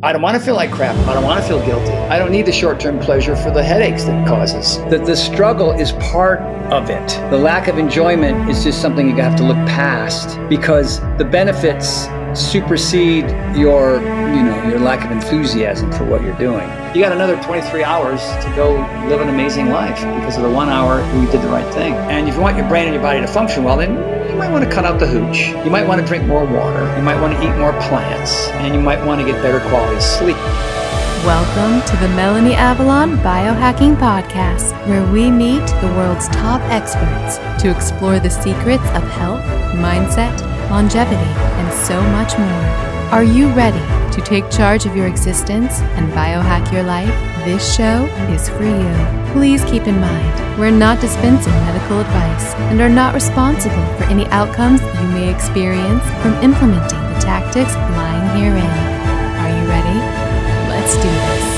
I don't want to feel like crap. I don't want to feel guilty. I don't need the short term pleasure for the headaches that it causes. That the struggle is part of it. The lack of enjoyment is just something you have to look past because the benefits supersede your, you know, your lack of enthusiasm for what you're doing. You got another 23 hours to go live an amazing life because of the one hour you did the right thing. And if you want your brain and your body to function well, then might want to cut out the hooch. You might want to drink more water. You might want to eat more plants. And you might want to get better quality sleep. Welcome to the Melanie Avalon Biohacking Podcast, where we meet the world's top experts to explore the secrets of health, mindset, longevity, and so much more. Are you ready to take charge of your existence and biohack your life? This show is for you. Please keep in mind, we're not dispensing medical advice and are not responsible for any outcomes you may experience from implementing the tactics lying herein. Are you ready? Let's do this.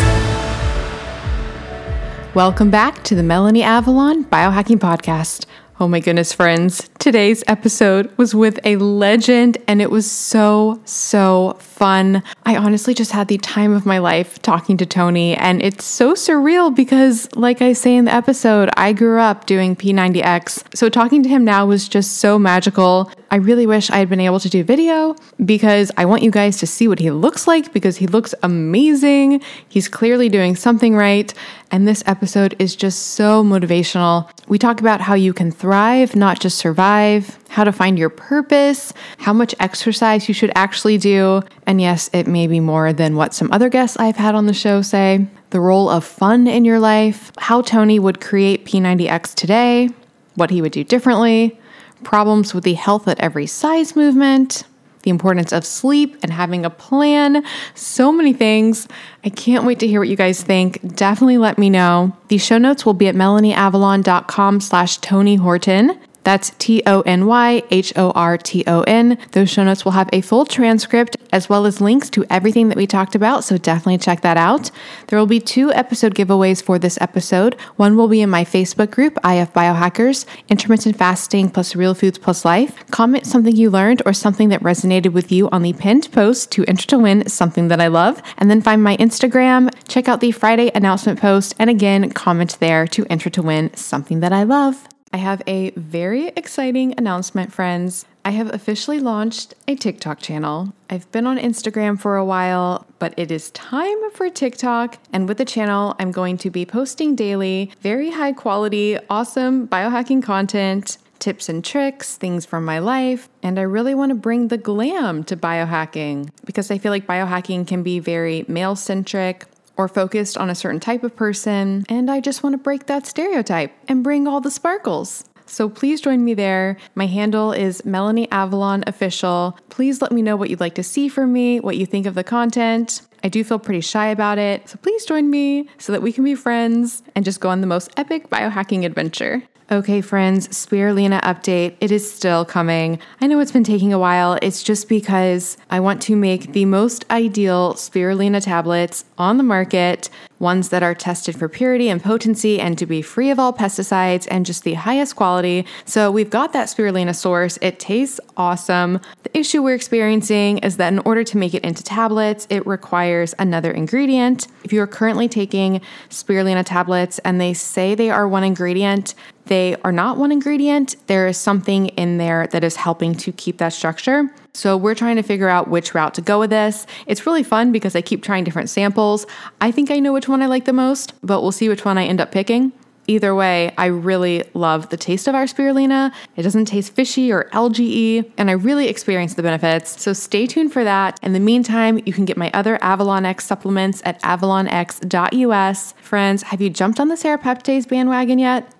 Welcome back to the Melanie Avalon Biohacking Podcast. Oh my goodness, friends. Today's episode was with a legend and it was so, so fun. I honestly just had the time of my life talking to Tony, and it's so surreal because, like I say in the episode, I grew up doing P90X. So talking to him now was just so magical. I really wish I had been able to do video because I want you guys to see what he looks like because he looks amazing. He's clearly doing something right. And this episode is just so motivational. We talk about how you can thrive, not just survive, how to find your purpose, how much exercise you should actually do. And yes, it may be more than what some other guests I've had on the show say. The role of fun in your life, how Tony would create P90X today, what he would do differently, problems with the health at every size movement, the importance of sleep and having a plan, so many things. I can't wait to hear what you guys think. Definitely let me know. The show notes will be at melanieavalon.com slash Tony Horton. That's T O N Y H O R T O N. Those show notes will have a full transcript as well as links to everything that we talked about, so definitely check that out. There will be two episode giveaways for this episode. One will be in my Facebook group, IF Biohackers, Intermittent Fasting plus Real Foods plus Life. Comment something you learned or something that resonated with you on the pinned post to enter to win something that I love. And then find my Instagram, check out the Friday announcement post, and again, comment there to enter to win something that I love. I have a very exciting announcement, friends. I have officially launched a TikTok channel. I've been on Instagram for a while, but it is time for TikTok. And with the channel, I'm going to be posting daily very high quality, awesome biohacking content, tips and tricks, things from my life. And I really want to bring the glam to biohacking because I feel like biohacking can be very male centric or focused on a certain type of person, and I just want to break that stereotype and bring all the sparkles. So please join me there. My handle is Melanie Avalon Official. Please let me know what you'd like to see from me, what you think of the content. I do feel pretty shy about it, so please join me so that we can be friends and just go on the most epic biohacking adventure. Okay, friends, spirulina update. It is still coming. I know it's been taking a while. It's just because I want to make the most ideal spirulina tablets on the market ones that are tested for purity and potency and to be free of all pesticides and just the highest quality. So we've got that spirulina source. It tastes awesome. The issue we're experiencing is that in order to make it into tablets, it requires another ingredient. If you are currently taking spirulina tablets and they say they are one ingredient, they are not one ingredient. There is something in there that is helping to keep that structure. So we're trying to figure out which route to go with this. It's really fun because I keep trying different samples. I think I know which one I like the most, but we'll see which one I end up picking. Either way, I really love the taste of our spirulina. It doesn't taste fishy or algae and I really experience the benefits. So stay tuned for that. In the meantime, you can get my other Avalon X supplements at avalonx.us. Friends, have you jumped on the serapeptase bandwagon yet?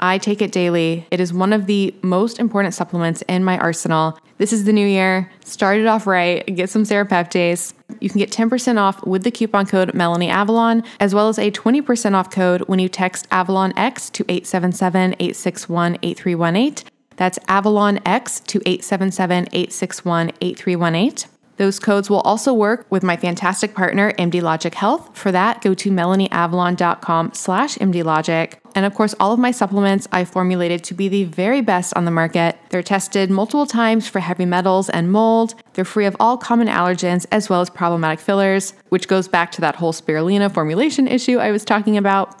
I take it daily. It is one of the most important supplements in my arsenal. This is the new year. Start it off right. Get some serapeptase. You can get 10% off with the coupon code Melanie Avalon, as well as a 20% off code when you text Avalon X to 877 861 8318. That's Avalon X to 877 861 8318. Those codes will also work with my fantastic partner, MD Logic Health. For that, go to melanieavalon.com slash mdlogic. And of course, all of my supplements I formulated to be the very best on the market. They're tested multiple times for heavy metals and mold. They're free of all common allergens as well as problematic fillers, which goes back to that whole spirulina formulation issue I was talking about.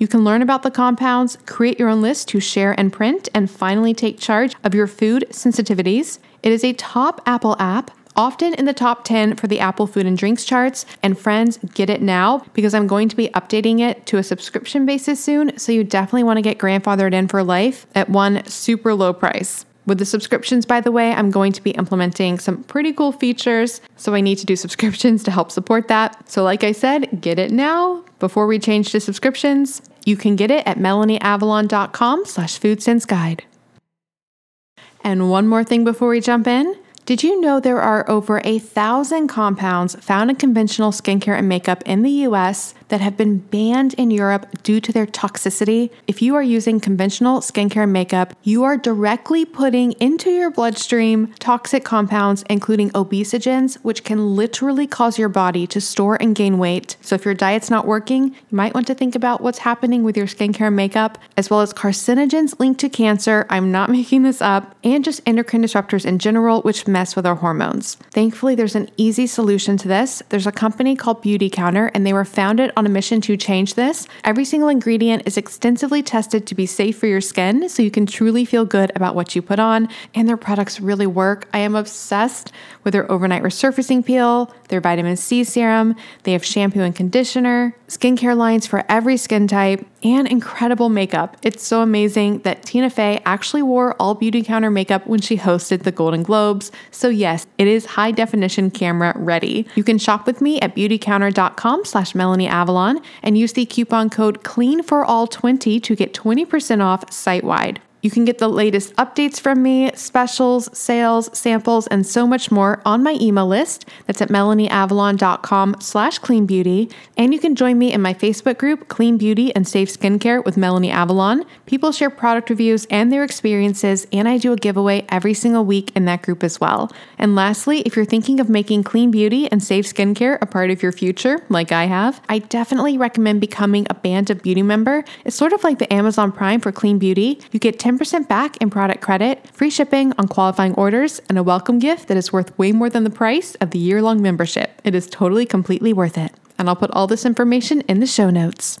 You can learn about the compounds, create your own list to share and print, and finally take charge of your food sensitivities. It is a top Apple app often in the top 10 for the Apple Food and Drinks charts. And friends, get it now because I'm going to be updating it to a subscription basis soon. So you definitely want to get grandfathered in for life at one super low price. With the subscriptions, by the way, I'm going to be implementing some pretty cool features. So I need to do subscriptions to help support that. So, like I said, get it now before we change to subscriptions. You can get it at melanieavalon.com slash foodsenseguide. And one more thing before we jump in. Did you know there are over a thousand compounds found in conventional skincare and makeup in the US that have been banned in Europe due to their toxicity? If you are using conventional skincare and makeup, you are directly putting into your bloodstream toxic compounds, including obesogens, which can literally cause your body to store and gain weight. So if your diet's not working, you might want to think about what's happening with your skincare and makeup, as well as carcinogens linked to cancer. I'm not making this up, and just endocrine disruptors in general, which mess with our hormones. Thankfully, there's an easy solution to this. There's a company called Beautycounter, and they were founded on a mission to change this. Every single ingredient is extensively tested to be safe for your skin, so you can truly feel good about what you put on, and their products really work. I am obsessed with their overnight resurfacing peel, their vitamin C serum, they have shampoo and conditioner, skincare lines for every skin type, and incredible makeup. It's so amazing that Tina Fey actually wore all Beautycounter makeup when she hosted the Golden Globes. So yes, it is high definition camera ready. You can shop with me at beautycounter.com slash Melanie Avalon and use the coupon code CLEAN for all 20 to get 20% off site wide. You can get the latest updates from me, specials, sales, samples, and so much more on my email list. That's at melanieavalon.com slash cleanbeauty. And you can join me in my Facebook group, Clean Beauty and Safe Skincare with Melanie Avalon. People share product reviews and their experiences, and I do a giveaway every single week in that group as well. And lastly, if you're thinking of making clean beauty and safe skincare a part of your future, like I have, I definitely recommend becoming a Band of Beauty member. It's sort of like the Amazon Prime for clean beauty. You get 10 10% back in product credit, free shipping on qualifying orders, and a welcome gift that is worth way more than the price of the year long membership. It is totally, completely worth it. And I'll put all this information in the show notes.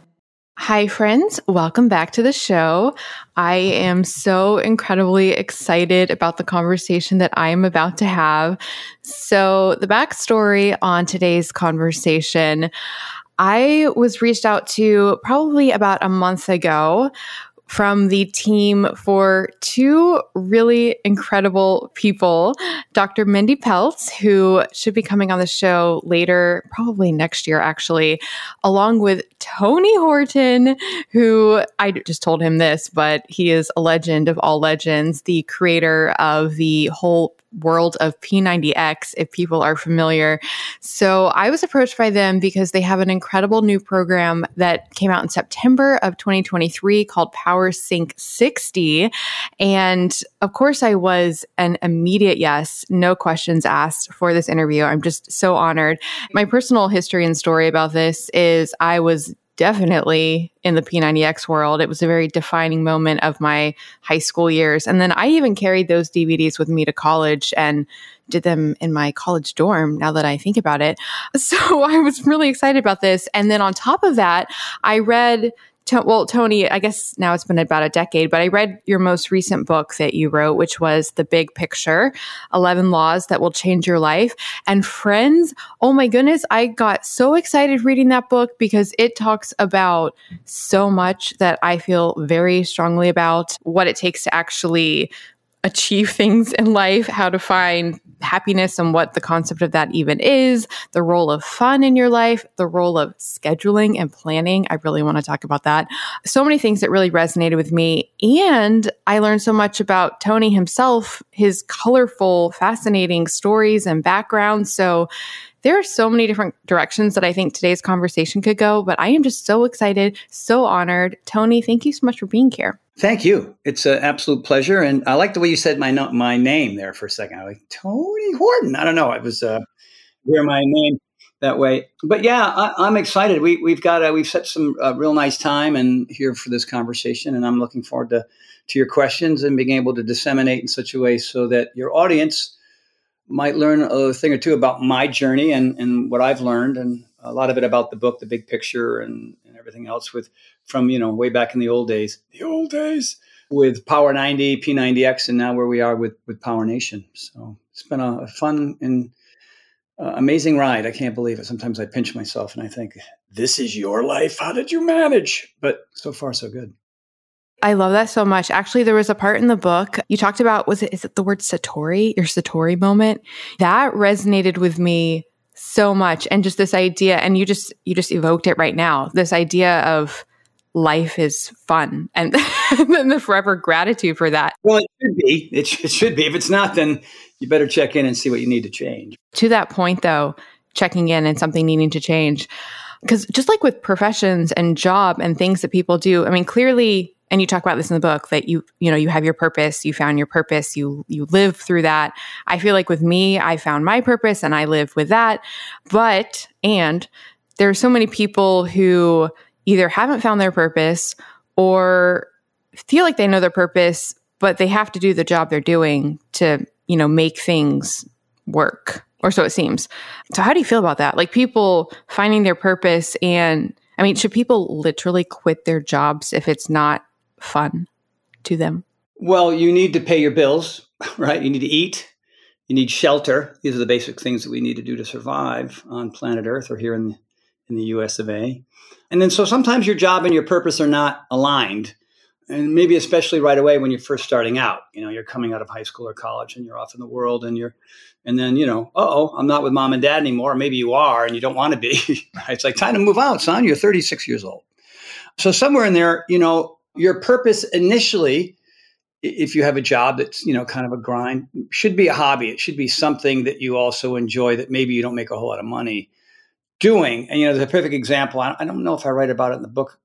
Hi, friends. Welcome back to the show. I am so incredibly excited about the conversation that I am about to have. So, the backstory on today's conversation I was reached out to probably about a month ago from the team for two really incredible people Dr. Mindy Pelz, who should be coming on the show later, probably next year, actually, along with Tony Horton, who I just told him this, but he is a legend of all legends, the creator of the whole world of P90X, if people are familiar. So I was approached by them because they have an incredible new program that came out in September of 2023 called Power Sync 60. And of course, I was an immediate yes, no questions asked for this interview. I'm just so honored. My personal history and story about this is I was definitely in the P90X world. It was a very defining moment of my high school years. And then I even carried those DVDs with me to college and did them in my college dorm now that I think about it. So I was really excited about this. And then on top of that, I read to, well, Tony, I guess now it's been about a decade, but I read your most recent book that you wrote, which was The Big Picture 11 Laws That Will Change Your Life. And friends, oh my goodness, I got so excited reading that book because it talks about so much that I feel very strongly about what it takes to actually achieve things in life, how to find happiness and what the concept of that even is, the role of fun in your life, the role of scheduling and planning. I really want to talk about that. So many things that really resonated with me. And I learned so much about Tony himself, his colorful, fascinating stories and background. So there are so many different directions that I think today's conversation could go, but I am just so excited, so honored. Tony, thank you so much for being here. Thank you. It's an absolute pleasure, and I like the way you said my my name there for a second. I was like Tony Horton. I don't know. It was uh, hear my name that way, but yeah, I, am excited. We we've got a, we've set some uh, real nice time and here for this conversation, and I'm looking forward to to your questions and being able to disseminate in such a way so that your audience might learn a thing or two about my journey and and what I've learned, and a lot of it about the book, the big picture, and everything else with from you know way back in the old days, the old days with Power 90, P90X, and now where we are with with Power Nation. So it's been a, fun and uh, amazing ride. I can't believe it. Sometimes I pinch myself and I think, "This is your life. How did you manage?" But so far, so good. I love that so much. Actually, there was a part in the book you talked about. Was it is it the word Satori? Your Satori moment that resonated with me so much, and just this idea. And you just you just evoked it right now. This idea of life is fun and then the forever gratitude for that. Well, it should be. It, sh- it should be. If it's not, then you better check in and see what you need to change. To that point, though, checking in and something needing to change. Because just like with professions and job and things that people do, I mean, clearly, and you talk about this in the book that you, you know, you have your purpose, you found your purpose, you you live through that. I feel like with me, I found my purpose and I live with that. But and there are so many people who either haven't found their purpose or feel like they know their purpose, but they have to do the job they're doing to, you know, make things work, or so it seems. So, how do you feel about that? Like people finding their purpose, and I mean, should people literally quit their jobs if it's not fun to them? Well, you need to pay your bills, right? You need to eat. You need shelter. These are the basic things that we need to do to survive on planet Earth or here in the, in the US of A. And then so sometimes your job and your purpose are not aligned. And maybe especially right away when you're first starting out, you know, you're coming out of high school or college and you're off in the world and you're, and then, you know, oh, I'm not with mom and dad anymore. Maybe you are and you don't want to be. It's like time to move out, son. You're 36 years old. So somewhere in there, you know, your purpose initially, if you have a job that's, you know, kind of a grind, should be a hobby. It should be something that you also enjoy that maybe you don't make a whole lot of money doing. And you know, there's a perfect example. I, don't know if I write about it in the book,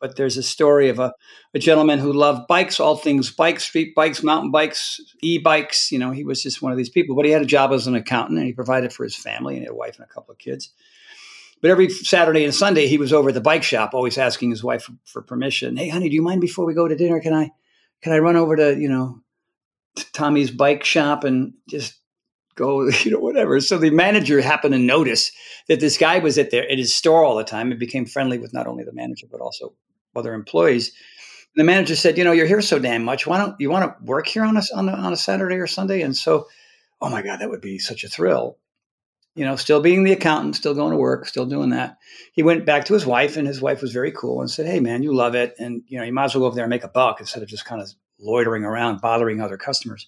but there's a story of a, a gentleman who loved bikes, all things bikes, street bikes, mountain bikes, e-bikes. You know, he was just one of these people. But he had a job as an accountant, and he provided for his family and a wife and a couple of kids. But every Saturday and Sunday, he was over at the bike shop, always asking his wife for, permission. Hey, honey, do you mind before we go to dinner? Can I, can I run over to you know, Tommy's bike shop and just go, you know, whatever. So the manager happened to notice that this guy was at there at his store all the time and became friendly with not only the manager but also other employees. And the manager said, "You know, you're here so damn much. Why don't you want to work here on a on a, on a Saturday or Sunday?" And so, oh my God, that would be such a thrill. You know, still being the accountant, still going to work, still doing that. He went back to his wife, and his wife was very cool and said, "Hey, man, you love it, and you know, you might as well go over there and make a buck instead of just kind of loitering around, bothering other customers."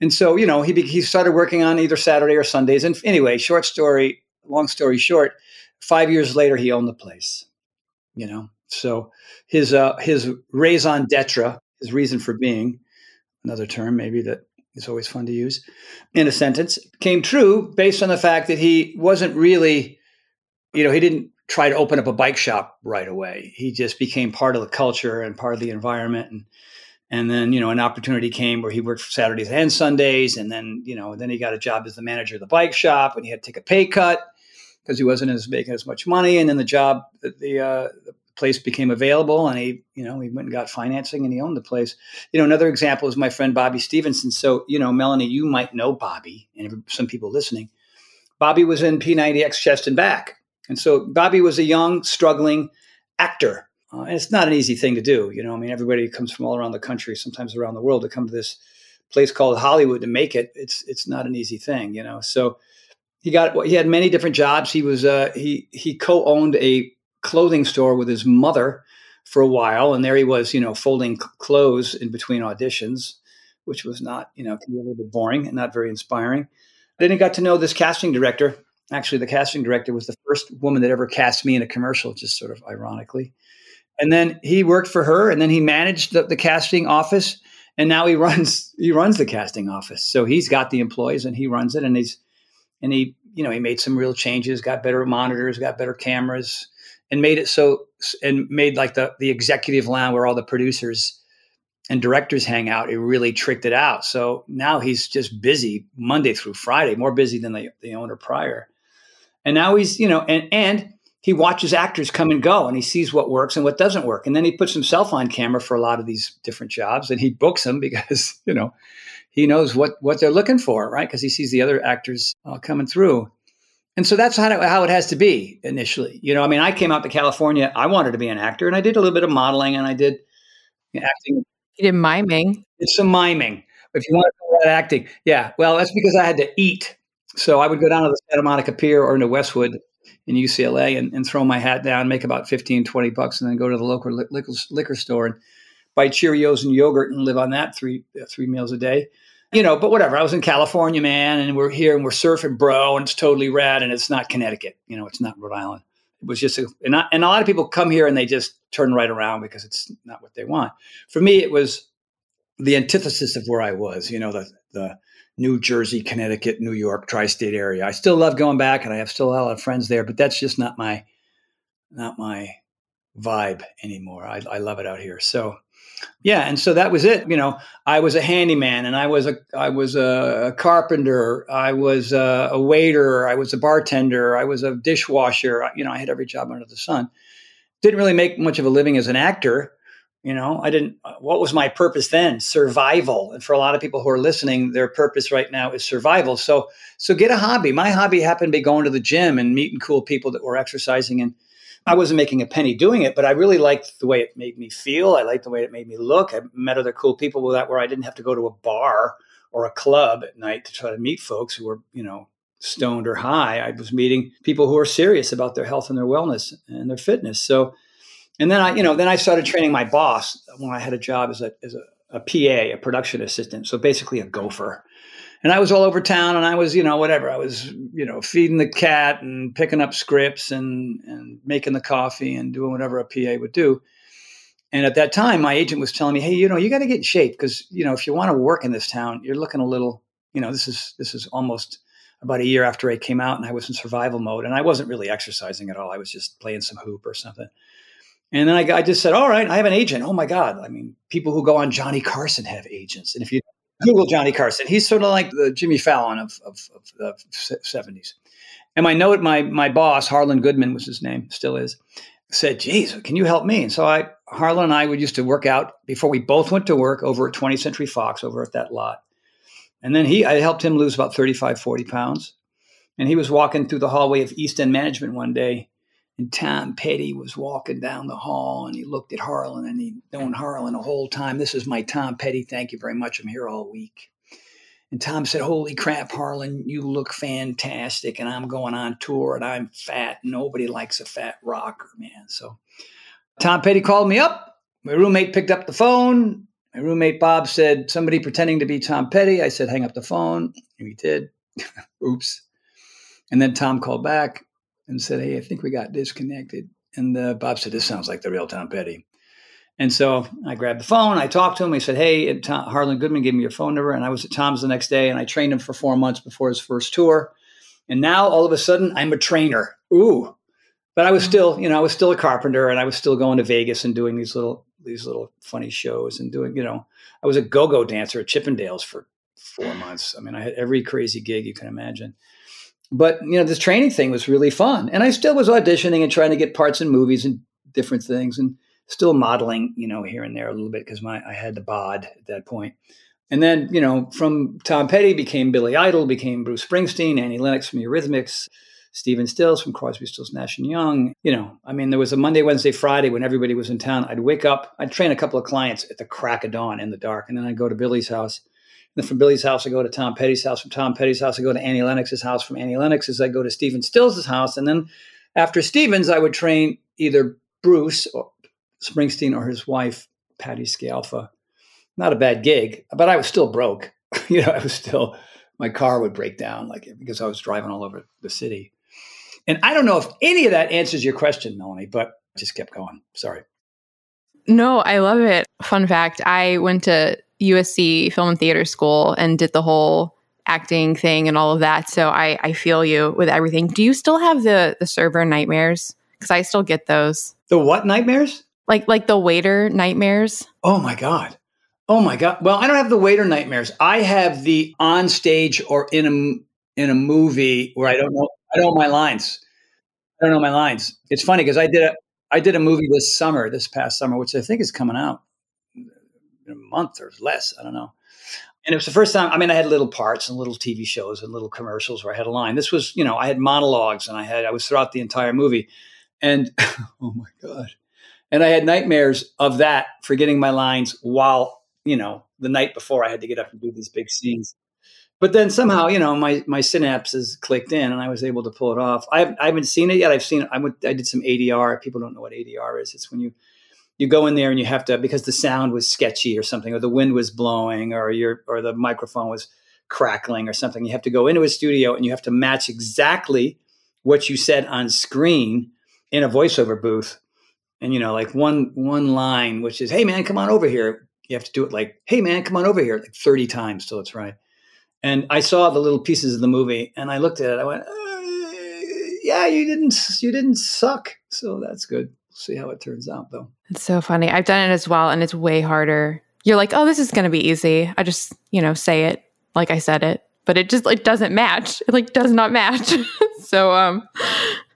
And so, you know, he he started working on either Saturday or Sundays. And anyway, short story, long story short, five years later, he owned the place. You know, so his uh, his raison d'être, his reason for being, another term maybe that is always fun to use in a sentence, came true based on the fact that he wasn't really, you know, he didn't try to open up a bike shop right away. He just became part of the culture and part of the environment and and then, you know, an opportunity came where he worked Saturdays and Sundays. And then, you know, then he got a job as the manager of the bike shop and he had to take a pay cut because he wasn't as making as much money. And then the job, the, uh, place became available and he, you know, he went and got financing and he owned the place. You know, another example is my friend Bobby Stevenson. So, you know, Melanie, you might know Bobby and some people listening. Bobby was in P90X Chest and Back. And so Bobby was a young, struggling actor uh, and it's not an easy thing to do. You know, I mean, everybody comes from all around the country, sometimes around the world, to come to this place called Hollywood to make it. It's it's not an easy thing, you know. So he got he had many different jobs. He was uh, he he co-owned a clothing store with his mother for a while, and there he was, you know, folding clothes in between auditions, which was not, you know, a little bit boring and not very inspiring. Then he got to know this casting director. Actually, the casting director was the first woman that ever cast me in a commercial, just sort of ironically. And then he worked for her, and then he managed the, the casting office, and now he runs he runs the casting office. So he's got the employees, and he runs it, and he's and he you know he made some real changes, got better monitors, got better cameras, and made it so and made like the the executive lounge where all the producers and directors hang out. It really tricked it out. So now he's just busy Monday through Friday, more busy than the, the owner prior. And now he's, you know, and and he watches actors come and go and he sees what works and what doesn't work. And then he puts himself on camera for a lot of these different jobs and he books them because, you know, he knows what, what they're looking for, right? Because he sees the other actors uh, coming through. And so that's how, how it has to be initially. You know, I mean, I came out to California, I wanted to be an actor and I did a little bit of modeling and I did acting. You did miming. It's some miming. If you want to call that acting. Yeah. Well, that's because I had to eat. So I would go down to the Santa Monica Pier or into Westwood in UCLA and, and throw my hat down, make about 15, 20 bucks, and then go to the local liquor, liquor store and buy Cheerios and yogurt and live on that three uh, three meals a day. You know, but whatever. I was in California, man, and we're here and we're surfing, bro, and it's totally rad, and it's not Connecticut. You know, it's not Rhode Island. It was just, a, and, I, and a lot of people come here and they just turn right around because it's not what they want. For me, it was the antithesis of where I was. You know, the the New Jersey, Connecticut, New York, tri-state area. I still love going back, and I have still a lot of friends there, but that's just not my not my vibe anymore. I, I love it out here. So yeah, and so that was it. You know, I was a handyman, and I was a I was a, carpenter, I was a, a waiter, I was a bartender, I was a dishwasher. You know, I had every job under the sun. Didn't really make much of a living as an actor you know, I didn't, uh, what was my purpose then? Survival. And for a lot of people who are listening, their purpose right now is survival. So, so get a hobby. My hobby happened to be going to the gym and meeting cool people that were exercising. And I wasn't making a penny doing it, but I really liked the way it made me feel. I liked the way it made me look. I met other cool people with that where I didn't have to go to a bar or a club at night to try to meet folks who were, you know, stoned or high. I was meeting people who were serious about their health and their wellness and their fitness. So, and then I, you know, then I started training my boss when I had a job as a as a, a PA, a production assistant. So basically a gopher. And I was all over town and I was, you know, whatever. I was, you know, feeding the cat and picking up scripts and and making the coffee and doing whatever a PA would do. And at that time, my agent was telling me, "Hey, you know, you got to get in shape because you know if you want to work in this town, you're looking a little, you know, this is this is almost about a year after I came out and I was in survival mode and I wasn't really exercising at all. I was just playing some hoop or something. And then I, I, just said, all right, I have an agent. Oh my God. I mean, people who go on Johnny Carson have agents. And if you Google Johnny Carson, he's sort of like the Jimmy Fallon of, of, the 70s. And my note, my, my boss, Harlan Goodman was his name, still is, said, geez, can you help me? And so I, Harlan and I would used to work out before we both went to work over at 20th Century Fox over at that lot. And then he, I helped him lose about 35, 40 pounds. And he was walking through the hallway of East End Management one day. And Tom Petty was walking down the hall and he looked at Harlan and he'd known Harlan the whole time. This is my Tom Petty. Thank you very much. I'm here all week. And Tom said, Holy crap, Harlan, you look fantastic. And I'm going on tour and I'm fat. Nobody likes a fat rocker, man. So Tom Petty called me up. My roommate picked up the phone. My roommate Bob said, Somebody pretending to be Tom Petty. I said, Hang up the phone. And he did. Oops. And then Tom called back and said, Hey, I think we got disconnected. And uh, Bob said, This sounds like the real Tom Petty. And so I grabbed the phone. I talked to him. He said, Hey, Tom, Harlan Goodman gave me your phone number. And I was at Tom's the next day and I trained him for four months before his first tour. And now all of a sudden I'm a trainer. Ooh. But I was still, you know, I was still a carpenter and I was still going to Vegas and doing these little, these little funny shows and doing, you know, I was a go-go dancer at Chippendales for four months. I mean, I had every crazy gig you can imagine. But, you know, this training thing was really fun. And I still was auditioning and trying to get parts in movies and different things. And, still modeling, you know, here and there a little bit because my I had the bod at that point. And then, you know, from Tom Petty became Billy Idol, became Bruce Springsteen, Annie Lennox from Eurythmics, Stephen Stills from Crosby, Stills, Nash and Young. You know, I mean, there was a Monday, Wednesday, Friday when everybody was in town. I'd wake up, I'd train a couple of clients at the crack of dawn in the dark, and then I'd go to Billy's house. Then from Billy's house, I go to Tom Petty's house. From Tom Petty's house, I go to Annie Lennox's house. From Annie Lennox's, I go to Stephen Stills' house. And then after Stevens, I would train either Bruce or, Springsteen or his wife, Patti Scialfa. Not a bad gig, but I was still broke. you know, I was still, my car would break down like because I was driving all over the city. And I don't know if any of that answers your question, Melanie, but I just kept going. Sorry. No, I love it. Fun fact I went to USC Film and Theater School and did the whole acting thing and all of that. So I, I feel you with everything. Do you still have the the server nightmares? Because I still get those. The what nightmares? Like like the waiter nightmares? Oh my god. Oh my god. Well, I don't have the waiter nightmares. I have the on stage or in a in a movie where I don't know I don't know my lines. I don't know my lines. It's funny because I did a I did a movie this summer, this past summer, which I think is coming out a month or less. I don't know. And it was the first time. I mean, I had little parts and little TV shows and little commercials where I had a line. This was, you know, I had monologues and I had I was throughout the entire movie. And oh my god, and I had nightmares of that, forgetting my lines while, you know, the night before I had to get up and do these big scenes. But then somehow, you know, my my synapses clicked in and I was able to pull it off. I haven't, I haven't seen it yet. I've seen I went I did some ADR. People don't know what ADR is. It's when you you go in there and you have to because the sound was sketchy or something, or the wind was blowing, or your or the microphone was crackling or something. You have to go into a studio and you have to match exactly what you said on screen in a voiceover booth. And you know like one one line which is hey man come on over here. You have to do it like hey man come on over here like 30 times till it's right. And i saw the little pieces of the movie and i looked at it i went uh, yeah you didn't you didn't suck. So that's good. See how it turns out though it's so funny i've done it as well and it's way harder you're like oh this is going to be easy i just you know say it like i said it but it just like doesn't match it like does not match so um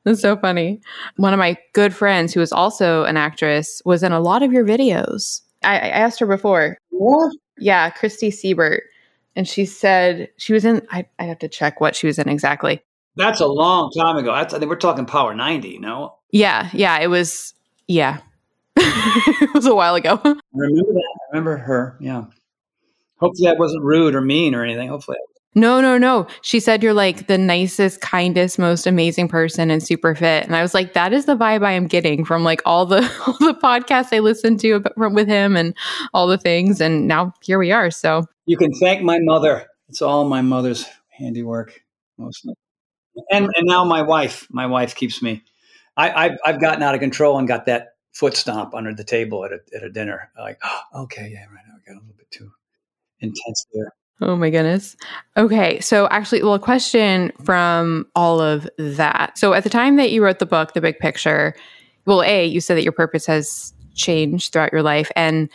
that's so funny. One of my good friends, who is also an actress, was in a lot of your videos. I, I asked her before. What? Yeah, Christy Siebert. And she said she was in, I, I have to check what she was in exactly. That's a long time ago. That's, I think we're talking Power 90, no? Yeah, yeah, it was, yeah. it was a while ago. I remember that. I remember her. Yeah. Hopefully, I wasn't rude or mean or anything. Hopefully, no, no, no. She said you're like the nicest, kindest, most amazing person and super fit. And I was like, that is the vibe I am getting from like all the all the podcasts I listened to from, with him and all the things. And now here we are. So you can thank my mother. It's all my mother's handiwork, mostly. And and now my wife. My wife keeps me. I, I've I've gotten out of control and got that foot stomp under the table at a at a dinner. Like, oh, okay, yeah, right. Now I got a little bit too intense there. Oh my goodness. Okay. So, actually, well, a question from all of that. So, at the time that you wrote the book, The Big Picture, well, A, you said that your purpose has changed throughout your life. And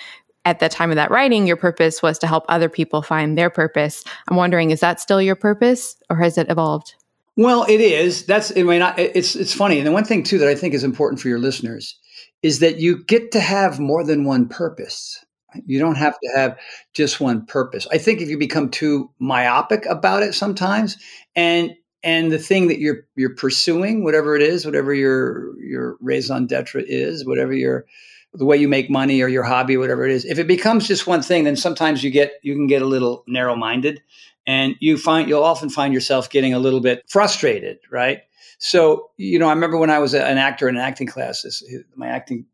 at the time of that writing, your purpose was to help other people find their purpose. I'm wondering, is that still your purpose or has it evolved? Well, it is. That's, I mean, it's, it's funny. And the one thing, too, that I think is important for your listeners is that you get to have more than one purpose. You don't have to have just one purpose. I think if you become too myopic about it sometimes and and the thing that you're you're pursuing, whatever it is, whatever your your raison d'etre is, whatever your the way you make money or your hobby, whatever it is, if it becomes just one thing, then sometimes you get you can get a little narrow minded, and you find you'll often find yourself getting a little bit frustrated, right? So you know, I remember when I was an actor in an acting classes, uh, my acting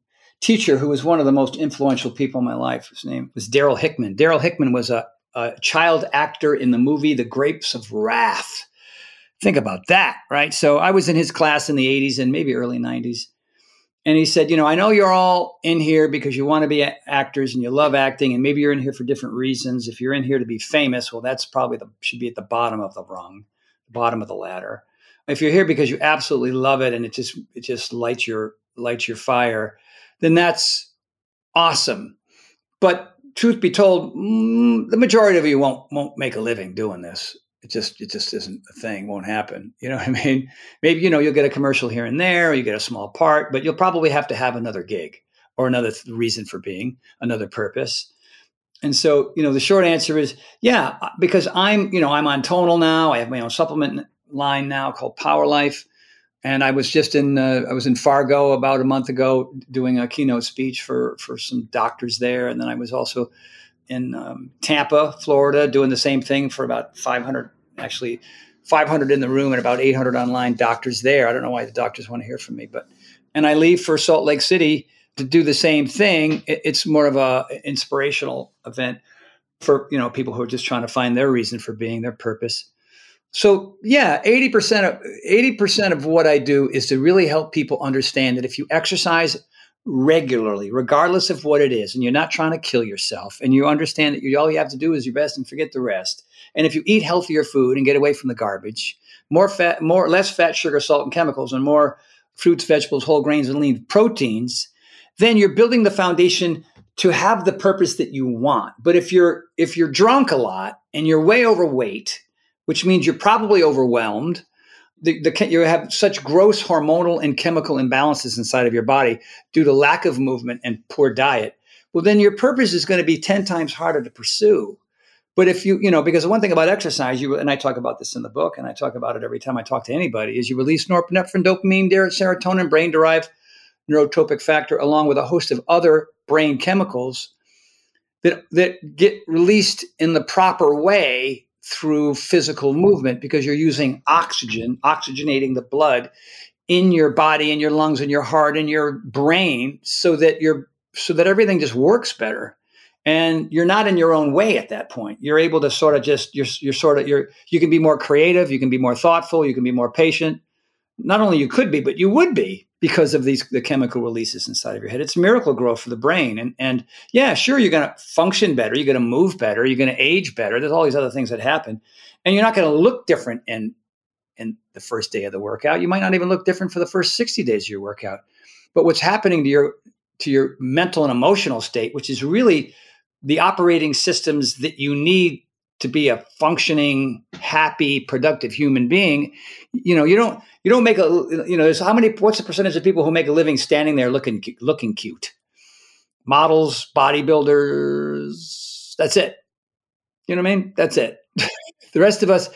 teacher, who was one of the most influential people in my life, his name was Darryl Hickman. Darryl Hickman was a, a child actor in the movie The Grapes of Wrath. Think about that, right? So I was in his class in the 80s and maybe early 90s and he said, You know, I know you're all in here because you want to be actors and you love acting, and maybe you're in here for different reasons. If you're in here to be famous, well, that's probably the should be at the bottom of the rung, the bottom of the ladder. If you're here because you absolutely love it and it just it just lights your lights your fire, then that's awesome. But truth be told, mm, the majority of you won't won't make a living doing this. It just it just isn't a thing won't happen. You know what i mean? Maybe you know you'll get a commercial here and there or you get a small part but you'll probably have to have another gig or another th- reason for being another purpose. And so you know the short answer is yeah uh, because i'm you know i'm on tonal now. I have my own supplement line now called power life and i was just in uh, i was in fargo about a month ago doing a keynote speech for for some doctors there and then i was also in um, Tampa, Florida, doing the same thing for about 500, actually 500 in the room and about 800 online doctors there. I don't know why the doctors want to hear from me, but and I leave for Salt Lake City to do the same thing. It's more of a inspirational event for you know people who are just trying to find their reason for being, their purpose. So yeah, 80% of 80% of what I do is to really help people understand that if you exercise regularly, regardless of what it is, and you're not trying to kill yourself, and you understand that you, all you have to do is your best and forget the rest. And if you eat healthier food and get away from the garbage, more fat, more less fat, sugar, salt, and chemicals, and more fruits, vegetables, whole grains, and lean proteins, then you're building the foundation to have the purpose that you want. But if you're if you're drunk a lot and you're way overweight, which means you're probably overwhelmed, the, the, you have such gross hormonal and chemical imbalances inside of your body due to lack of movement and poor diet, well, then your purpose is going to be 10 times harder to pursue. But if you, you know, because one thing about exercise, you and I talk about this in the book, and I talk about it every time I talk to anybody, is you release norepinephrine, dopamine, serotonin, brain derived neurotrophic factor, along with a host of other brain chemicals that that get released in the proper way through physical movement because you're using oxygen, oxygenating the blood in your body, in your lungs, in your heart, in your brain, so that you're so that everything just works better. And you're not in your own way at that point. You're able to sort of just you're you're sort of you're you can be more creative, you can be more thoughtful, you can be more patient. Not only you could be, but you would be because of these the chemical releases inside of your head. It's miracle growth for the brain. And and yeah, sure, you're gonna function better, you're gonna move better, you're gonna age better. There's all these other things that happen. And you're not gonna look different in in the first day of the workout. You might not even look different for the first 60 days of your workout. But what's happening to your to your mental and emotional state, which is really the operating systems that you need to be a functioning, happy, productive human being, you know, you don't you don't make a you know, there's how many what's the percentage of people who make a living standing there looking looking cute? Models, bodybuilders, that's it. You know what I mean? That's it. the rest of us,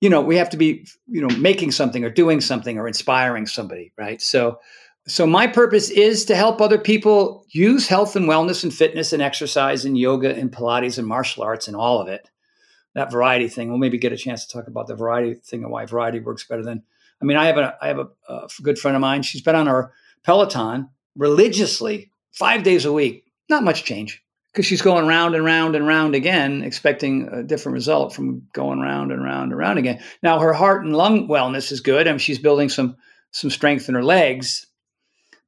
you know, we have to be, you know, making something or doing something or inspiring somebody, right? So so my purpose is to help other people use health and wellness and fitness and exercise and yoga and pilates and martial arts and all of it that variety thing. We'll maybe get a chance to talk about the variety thing and why variety works better than. I mean, I have a I have a, a good friend of mine. She's been on our Peloton religiously five days a week. Not much change because she's going round and round and round again, expecting a different result from going round and round and round again. Now her heart and lung wellness is good, I and she's building some some strength in her legs.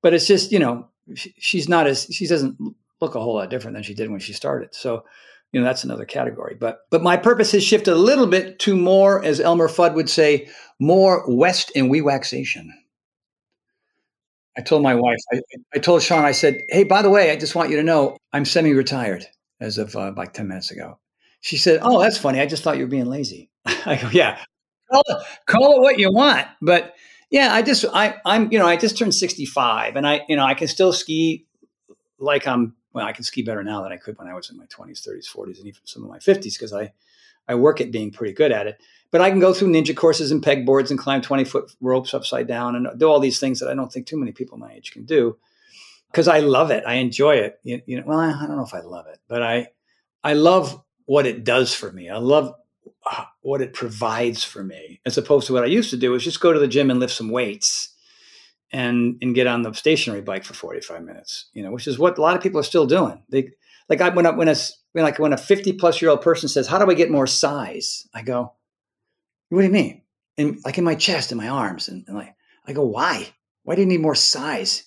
But it's just you know she's not as she doesn't look a whole lot different than she did when she started. So you know that's another category. But but my purpose has shifted a little bit to more as elmer fudd would say more west and we waxation i told my wife I, I, told sean i said hey by the way i just want you to know i'm semi-retired as of uh, like 10 minutes ago. She said oh that's funny. I just thought you were being lazy. I go yeah call call it what you want but yeah i just i i'm you know i just turned 65 and i you know i can still ski like i'm well, I can ski better now than I could when I was in my 20s, 30s, 40s, and even some of my 50s because I, I work at being pretty good at it. But I can go through ninja courses and pegboards and climb 20 foot ropes upside down and do all these things that I don't think too many people my age can do because I love it. I enjoy it. You, you know, well, I, I don't know if I love it, but I, I love what it does for me. I love uh, what it provides for me, as opposed to what I used to do is just go to the gym and lift some weights and and get on the stationary bike for 45 minutes, you know, which is what a lot of people are still doing. They like I, when when a like when a 50 plus year old person says, "How do I get more size?" I go, "What do you mean?" And like in my chest and my arms, and, and like I go, "Why? Why do you need more size?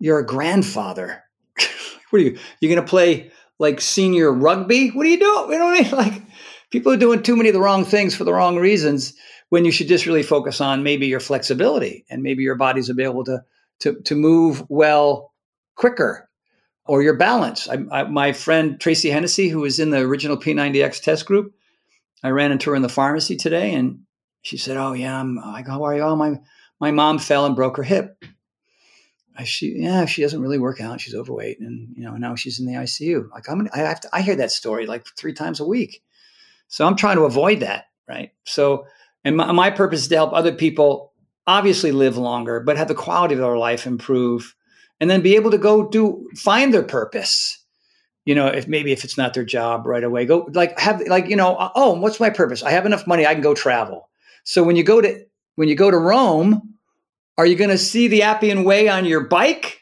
You're a grandfather. what are you? You're going to play like senior rugby? What are you doing? You know what I mean? Like people are doing too many of the wrong things for the wrong reasons when you should just really focus on maybe your flexibility and maybe your body's able to to to move well quicker or your balance. I, I, my friend Tracy Hennessy, who was in the original P90X test group, I ran into her in the pharmacy today, and she said, "Oh yeah, I'm." I go, "How are you?" Oh, my my mom fell and broke her hip. I, she yeah, she doesn't really work out. She's overweight, and you know now she's in the ICU. Like I'm, I have to. I hear that story like three times a week, so I'm trying to avoid that, right? So and my, my purpose is to help other people obviously live longer, but have the quality of their life improve and then be able to go do find their purpose. You know, if maybe if it's not their job right away, go like have like, you know, uh, oh, what's my purpose? I have enough money, I can go travel. So when you go to when you go to Rome, are you going to see the Appian Way on your bike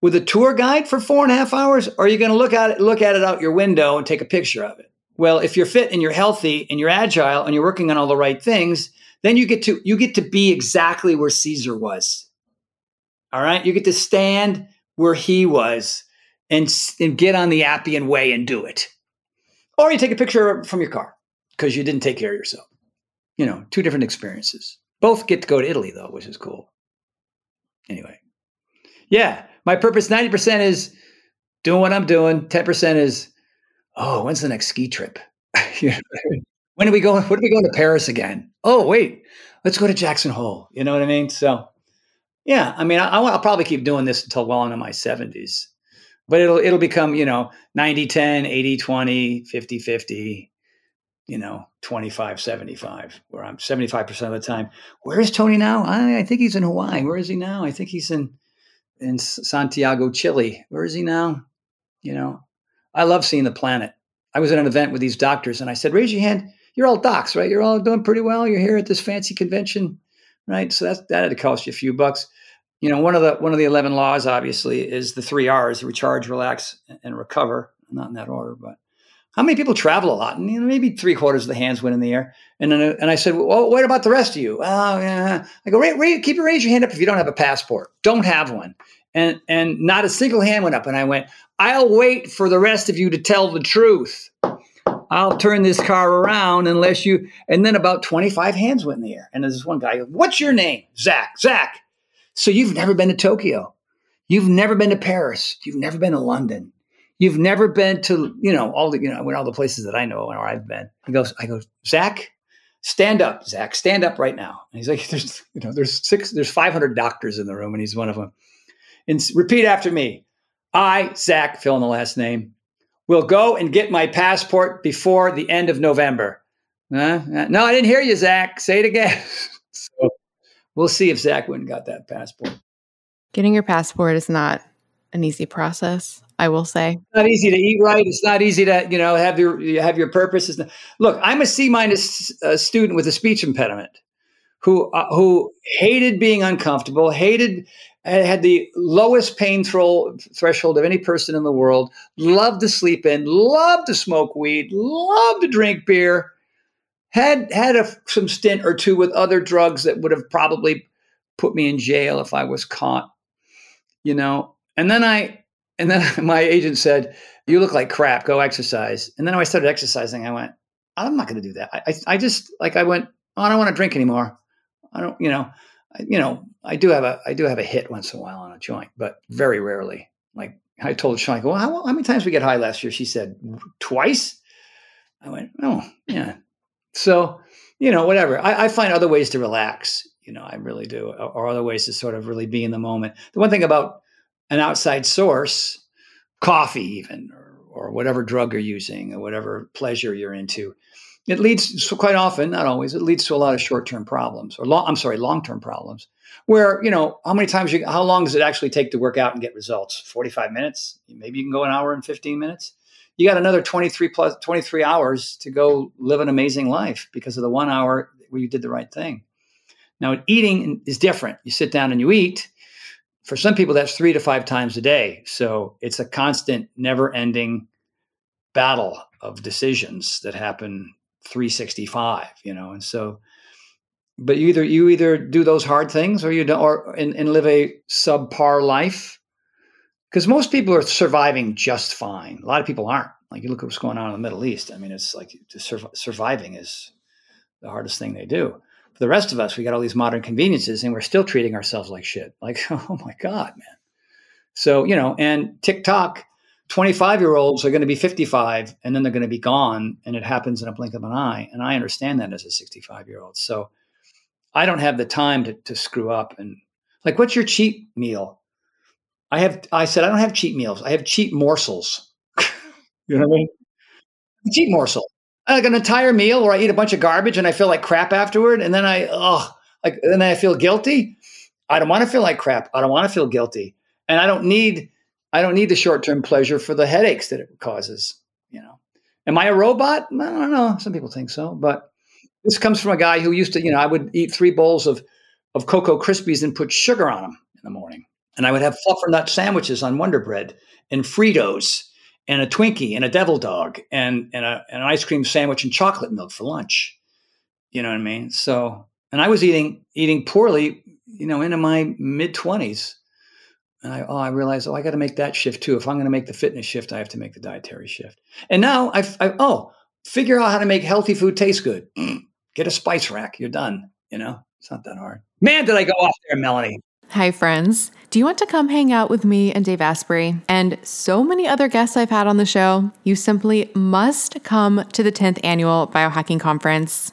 with a tour guide for four and a half hours? Or are you going to look at it, look at it out your window and take a picture of it? Well, if you're fit and you're healthy and you're agile and you're working on all the right things, then you get to you get to be exactly where Caesar was. All right, you get to stand where he was and, and get on the Appian way and do it. Or you take a picture from your car because you didn't take care of yourself. You know, two different experiences. Both get to go to Italy though, which is cool. Anyway, yeah, my purpose 90% is doing what I'm doing, 10% is oh, when's the next ski trip? when are we going? When are we going to Paris again? Oh, wait, let's go to Jackson Hole. You know what I mean? So, yeah, I mean, I, will probably keep doing this until well into my 70s, but it'll it'll become you know 90 10, 80 20, 50 50, you know 25 75, where I'm 75 percent of the time. Where is Tony now? I, I think he's in Hawaii. Where is he now? I think he's in in Santiago, Chile. Where is he now? You know, I love seeing the planet. I was at an event with these doctors and I said, raise your hand. You're all docs, right? You're all doing pretty well. You're here at this fancy convention, right? So that's, that had to cost you a few bucks. You know, one of the one of the eleven laws, obviously, is the three R's: recharge, relax, and recover. Not in that order, but how many people travel a lot? And you know, maybe three quarters of the hands went in the air. And then, and I said, well, what about the rest of you? Oh, yeah. I go, keep your raise your hand up if you don't have a passport. Don't have one. And and not a single hand went up. And I went, I'll wait for the rest of you to tell the truth. I'll turn this car around unless you. And then about 25 hands went in the air. And there's this one guy, what's your name? Zach. Zach. So you've never been to Tokyo. You've never been to Paris. You've never been to London. You've never been to, you know, all the, you know, all the places that I know where I've been. He goes, I go, Zach, stand up, Zach, stand up right now. And he's like, there's, you know, there's six, there's 500 doctors in the room, and he's one of them. And repeat after me. I, Zach, fill in the last name, will go and get my passport before the end of November. Uh, no, I didn't hear you, Zach. Say it again. so we'll see if Zach went and got that passport. Getting your passport is not an easy process. I will say. It's not easy to eat right. It's not easy to you know have your have your purposes. Look, I'm a C minus uh, student with a speech impediment who uh, who hated being uncomfortable, hated had the lowest pain thro- threshold of any person in the world, loved to sleep in, loved to smoke weed, loved to drink beer, had had a, some stint or two with other drugs that would have probably put me in jail if I was caught, you know. And then I, and then my agent said, "You look like crap. Go exercise." And then I started exercising, I went, "I'm not going to do that." I, I, I just like I went, oh, "I don't want to drink anymore. I don't, you know." you know, I do have a I do have a hit once in a while on a joint, but hmm. very rarely. Like I told Sean, I go, well, how, how many times we get high last year? She said twice. I went, oh yeah. So you know, whatever. I, I find other ways to relax. You know, I really do, or other ways to sort of really be in the moment. The one thing about an outside source coffee, even, or, or whatever drug you're using, or whatever pleasure you're into, it leads so quite often, not always, it leads to a lot of short-term problems, or long, I'm sorry, long-term problems. Where you know how many times you, how long does it actually take to work out and get results? Forty-five minutes, maybe you can go an hour and fifteen minutes. You got another twenty-three plus twenty-three hours to go live an amazing life because of the one hour where you did the right thing. Now, eating is different. You sit down and you eat. For some people, that's three to five times a day. So it's a constant, never ending battle of decisions that happen 365, you know. And so, but you either you either do those hard things or you don't, or and, and live a subpar life. Because most people are surviving just fine. A lot of people aren't. Like you look at what's going on in the Middle East. I mean, it's like surviving is the hardest thing they do For the rest of us, we got all these modern conveniences and we're still treating ourselves like shit. Like, oh my God, man. So, you know, and TikTok, 25 year olds are going to be 55 and then they're going to be gone. And it happens in a blink of an eye. And I understand that as a 65 year old. So I don't have the time to, to screw up. And like, what's your cheat meal? I have, I said, I don't have cheat meals. I have cheat morsels. you know what I mean? Cheat morsel like an entire meal where I eat a bunch of garbage and I feel like crap afterward, and then I oh like then I feel guilty. I don't want to feel like crap. I don't want to feel guilty, and I don't need I don't need the short term pleasure for the headaches that it causes. You know, am I a robot? I don't know. Some people think so, but this comes from a guy who used to you know I would eat three bowls of of Cocoa Krispies and put sugar on them in the morning, and I would have fluffer sandwiches on Wonder Bread and Fritos and a Twinkie and a devil dog and, and, a, and an ice cream sandwich and chocolate milk for lunch. You know what I mean? So, and I was eating, eating poorly, you know, into my mid twenties. And I, oh, I realized, oh, I got to make that shift too. If I'm going to make the fitness shift, I have to make the dietary shift. And now I, I oh, figure out how to make healthy food taste good. Get a spice rack. You're done. You know, it's not that hard. Man, did I go off there, Melanie? Hi, friends. Do you want to come hang out with me and Dave Asprey and so many other guests I've had on the show? You simply must come to the 10th annual Biohacking Conference.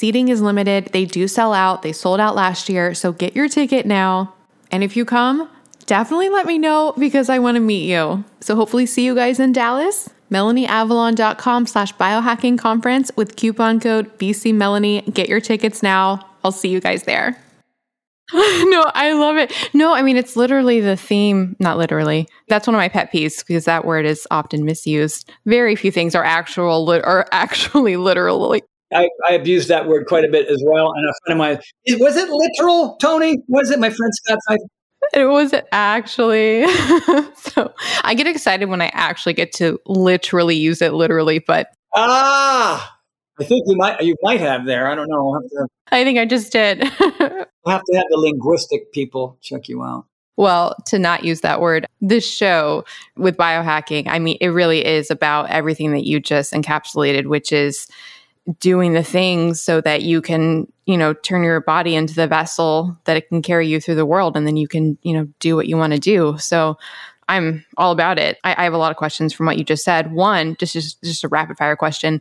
Seating is limited. They do sell out. They sold out last year. So get your ticket now. And if you come, definitely let me know because I want to meet you. So hopefully see you guys in Dallas. MelanieAvalon.com slash biohacking conference with coupon code BCMelanie. Get your tickets now. I'll see you guys there. no, I love it. No, I mean, it's literally the theme, not literally. That's one of my pet peeves because that word is often misused. Very few things are actual li- are actually literally I, I abused that word quite a bit as well. And a friend of mine, was it literal, Tony? Was it my friend Scott? It was actually. so I get excited when I actually get to literally use it literally, but ah, I think you might you might have there. I don't know. To, I think I just did. we'll have to have the linguistic people check you out. Well, to not use that word, this show with biohacking, I mean, it really is about everything that you just encapsulated, which is doing the things so that you can, you know, turn your body into the vessel that it can carry you through the world and then you can, you know, do what you want to do. So I'm all about it. I, I have a lot of questions from what you just said. One, just, just just a rapid fire question.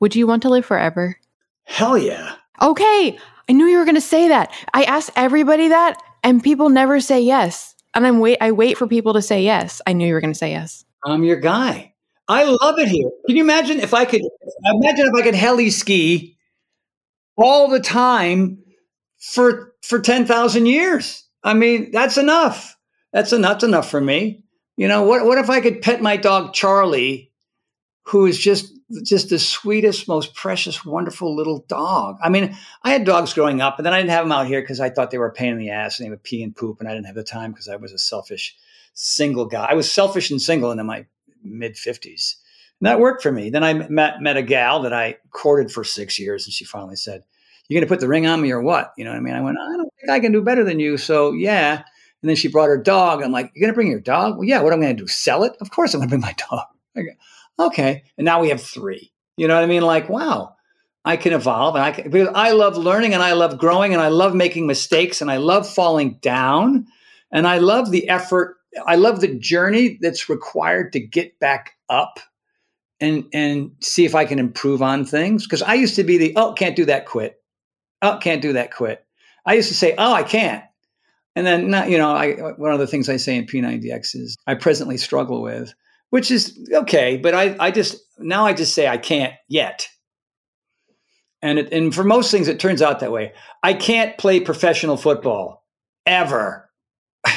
Would you want to live forever? Hell yeah. Okay. I knew you were gonna say that. I ask everybody that and people never say yes. And I'm wait I wait for people to say yes. I knew you were gonna say yes. I'm your guy. I love it here. Can you imagine if I could imagine if I could heli ski all the time for for 10,000 years? I mean, that's enough. That's enough, that's enough for me. You know, what what if I could pet my dog Charlie who is just just the sweetest, most precious, wonderful little dog. I mean, I had dogs growing up, and then I didn't have them out here because I thought they were a pain in the ass and they would pee and poop, and I didn't have the time because I was a selfish single guy. I was selfish and single in my mid fifties, and that worked for me. Then I met met a gal that I courted for six years, and she finally said, "You're going to put the ring on me or what?" You know what I mean? I went, "I don't think I can do better than you." So yeah. And then she brought her dog. I'm like, "You're going to bring your dog?" Well, yeah. What am I going to do? Sell it? Of course I'm going to bring my dog. Go, okay. And now we have three. You know what I mean? Like, wow, I can evolve. And I can, because I love learning and I love growing and I love making mistakes and I love falling down and I love the effort. I love the journey that's required to get back up and and see if I can improve on things. Because I used to be the oh can't do that quit, oh can't do that quit. I used to say oh I can't, and then not you know I one of the things I say in P90X is I presently struggle with which is okay. But I, I just now I just say I can't yet. And it, and for most things, it turns out that way. I can't play professional football ever.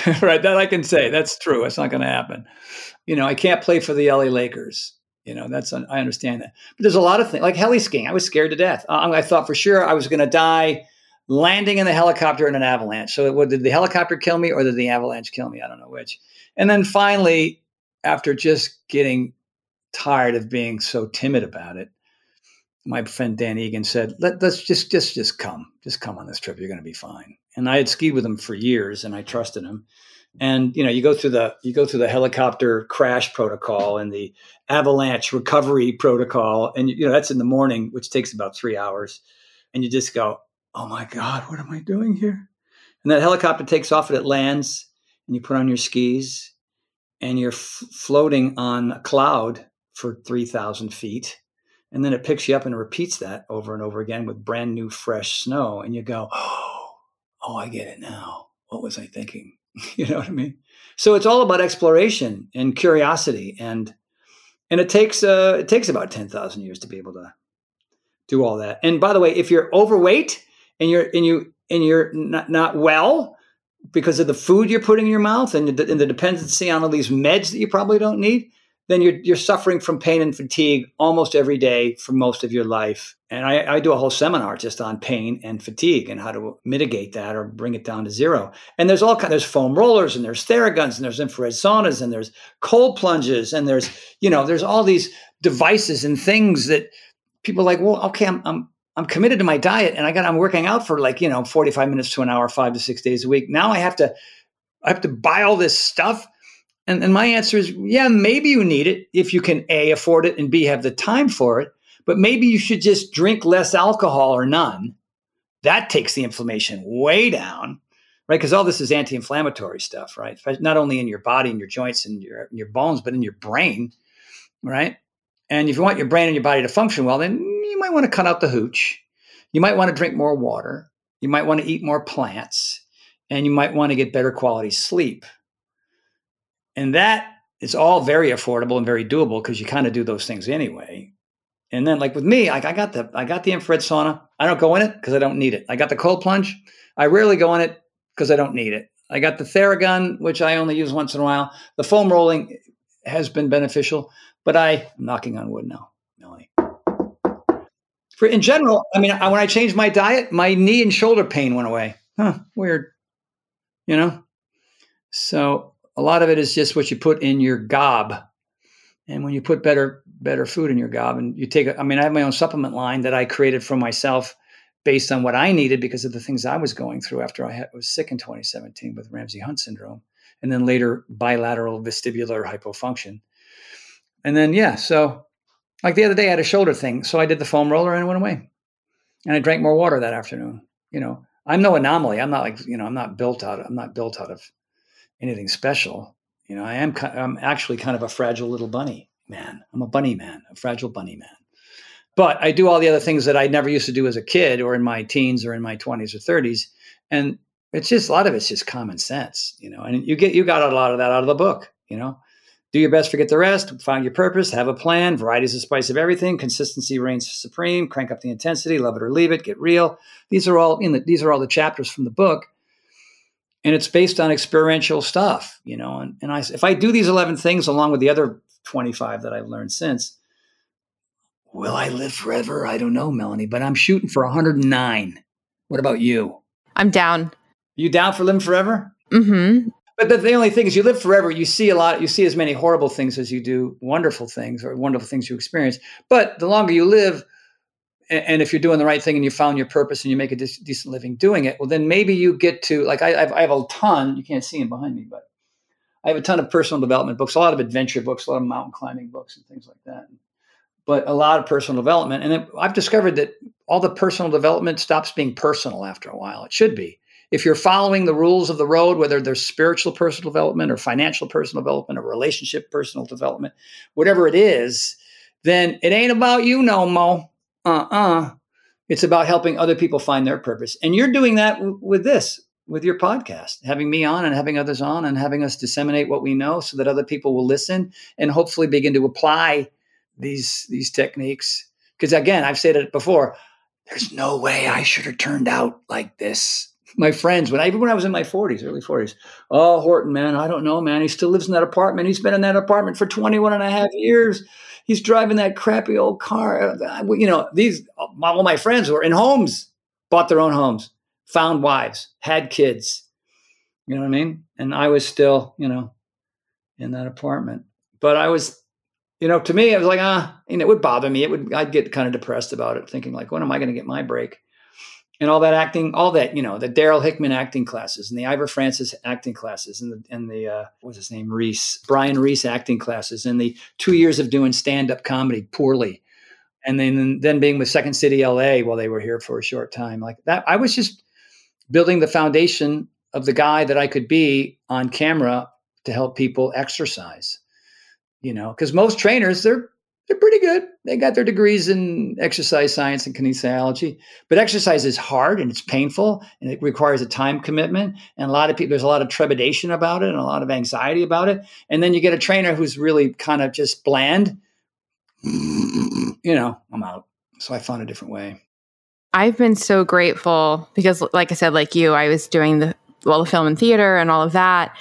right? That I can say. That's true. It's not going to happen. You know, I can't play for the LA Lakers. You know, that's I understand that. But there's a lot of things like heli skiing. I was scared to death. I, I thought for sure I was going to die landing in the helicopter in an avalanche. So, what, did the helicopter kill me or did the avalanche kill me? I don't know which. And then finally, after just getting tired of being so timid about it, my friend Dan Egan said, Let, us just just just come, just come on this trip. You're going to be fine. And I had skied with him for years, and I trusted him. And you know, you go through the you go through the helicopter crash protocol and the avalanche recovery protocol, and you know that's in the morning, which takes about three hours. And you just go, "Oh my God, what am I doing here?" And that helicopter takes off and it lands, and you put on your skis and you're f- floating on a cloud for 3,000 feet. And then it picks you up and repeats that over and over again with brand new, fresh snow. And you go, oh, oh, I get it now. What was I thinking? you know what I mean? So it's all about exploration and curiosity. And and it takes uh, it takes about 10,000 years to be able to do all that. And by the way, if you're overweight and you're and you and you're not, not well, because of the food you're putting in your mouth and the, and the dependency on all these meds that you probably don't need, then you're, you're suffering from pain and fatigue almost every day for most of your life. And I, I, do a whole seminar just on pain and fatigue and how to mitigate that or bring it down to zero. And there's all kind there's foam rollers and there's theraguns and there's infrared saunas and there's cold plunges and there's you know there's all these devices and things that people are like well okay I'm, I'm I'm committed to my diet and I got I'm working out for like, you know, 45 minutes to an hour, five to six days a week. Now I have to I have to buy all this stuff. And, and my answer is, yeah, maybe you need it if you can A, afford it, and B, have the time for it. But maybe you should just drink less alcohol or none. That takes the inflammation way down, right? Because all this is anti inflammatory stuff, right? Not only in your body and your joints and your, your bones, but in your brain, right? And if you want your brain and your body to function well, then you might want to cut out the hooch. You might want to drink more water. You might want to eat more plants. And you might want to get better quality sleep. And that is all very affordable and very doable because you kind of do those things anyway. And then, like with me, I, I got the I got the infrared sauna. I don't go in it because I don't need it. I got the cold plunge. I rarely go in it because I don't need it. I got the Theragun, which I only use once in a while. The foam rolling has been beneficial, but I, am knocking on wood now, Melanie. For in general, I mean, when I changed my diet, my knee and shoulder pain went away. Huh, weird. You know? So a lot of it is just what you put in your gob. And when you put better better food in your gob and you take I mean, I have my own supplement line that I created for myself based on what I needed because of the things I was going through after I had, was sick in 2017 with Ramsay Hunt syndrome and then later bilateral vestibular hypofunction and then yeah, so Like the other day, I had a shoulder thing, so I did the foam roller and it went away. And I drank more water that afternoon. You know, I'm no anomaly. I'm not like you know, I'm not built out. Of, I'm not built out of anything special. You know, I am. I'm actually kind of a fragile little bunny man. I'm a bunny man, a fragile bunny man. But I do all the other things that I never used to do as a kid, or in my teens, or in my 20s or 30s, and it's just a lot of it's just common sense, you know. And you get you got a lot of that out of the book, you know. Do your best, forget the rest, find your purpose, have a plan, variety is the spice of everything, consistency reigns supreme, crank up the intensity, love it or leave it, get real. These are all in the, these are all the chapters from the book. And it's based on experiential stuff, you know. And, and I, if I do these 11 things along with the other 25 that I've learned since, will I live forever? I don't know, Melanie, but I'm shooting for 109. What about you? I'm down. You down for living forever? Mm-hmm. But the, the only thing is, you live forever. You see a lot. You see as many horrible things as you do wonderful things or wonderful things you experience. But the longer you live, and, if you're doing the right thing and you found your purpose and you make a de- decent living doing it, well, then maybe you get to like I, I have a ton. You can't see them behind me, but I have a ton of personal development books, a lot of adventure books, a lot of mountain climbing books, and things like that. But a lot of personal development, and I've discovered that all the personal development stops being personal after a while. It should be if you're following the rules of the road, whether there's spiritual personal development or financial personal development or relationship personal development, whatever it is, then it ain't about you no more. Uh-uh. It's about helping other people find their purpose. And you're doing that w- with this, with your podcast, having me on and having others on and having us disseminate what we know so that other people will listen and hopefully begin to apply these these techniques. Because again, I've said it before, there's no way I should have turned out like this my friends when I even when I was in my 40s, early 40s. Oh, Horton, man, I don't know, man. He still lives in that apartment. He's been in that apartment for 21 and a half years. He's driving that crappy old car. You know, these all my friends were in homes, bought their own homes, found wives, had kids. You know what I mean? And I was still, you know, in that apartment. But I was, you know, to me, I was like, ah, and it would bother me. It would I'd get kind of depressed about it, thinking like, when am I going to get my break? And all that acting, all that you know, the Darryl Hickman acting classes and the Ivor Francis acting classes and the and the uh, what's his name Reese Brian Reese acting classes and the two years of doing stand up comedy poorly, and then then being with Second City LA while they were here for a short time like that. I was just building the foundation of the guy that I could be on camera to help people exercise. You know, because most trainers they're they're pretty good. They got their degrees in exercise science and kinesiology, but exercise is hard and it's painful and it requires a time commitment. And a lot of people, there's a lot of trepidation about it and a lot of anxiety about it. And then you get a trainer who's really kind of just bland. You know, I'm out. So I found a different way. I've been so grateful because, like I said, like you, I was doing the well, the film and theater and all of that.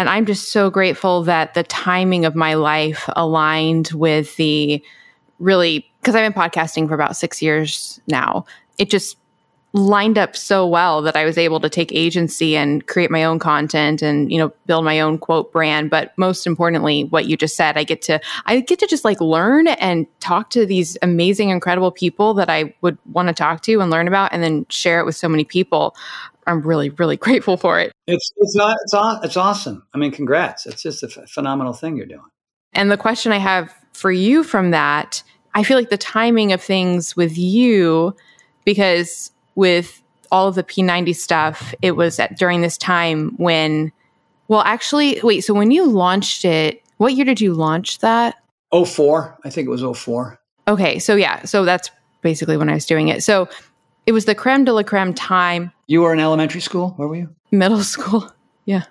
And I'm just so grateful that the timing of my life aligned with the really, because I've been podcasting for about six years now. It just lined up so well that I was able to take agency and create my own content and you know build my own quote brand but most importantly what you just said I get to I get to just like learn and talk to these amazing incredible people that I would want to talk to and learn about and then share it with so many people I'm really, really grateful for it. It's it's it's it's awesome. I mean, congrats! It's just a phenomenal thing you're doing. And the question I have for you from that, I feel like the timing of things with you, because with all of the P90 stuff, it was at, during this time when, well, actually, wait. So when you launched it, what year did you launch that? Oh four, I think it was 04. Okay, so yeah, so that's basically when I was doing it. So it was the creme de la creme time. You were in elementary school? Where were you? Middle school. Yeah.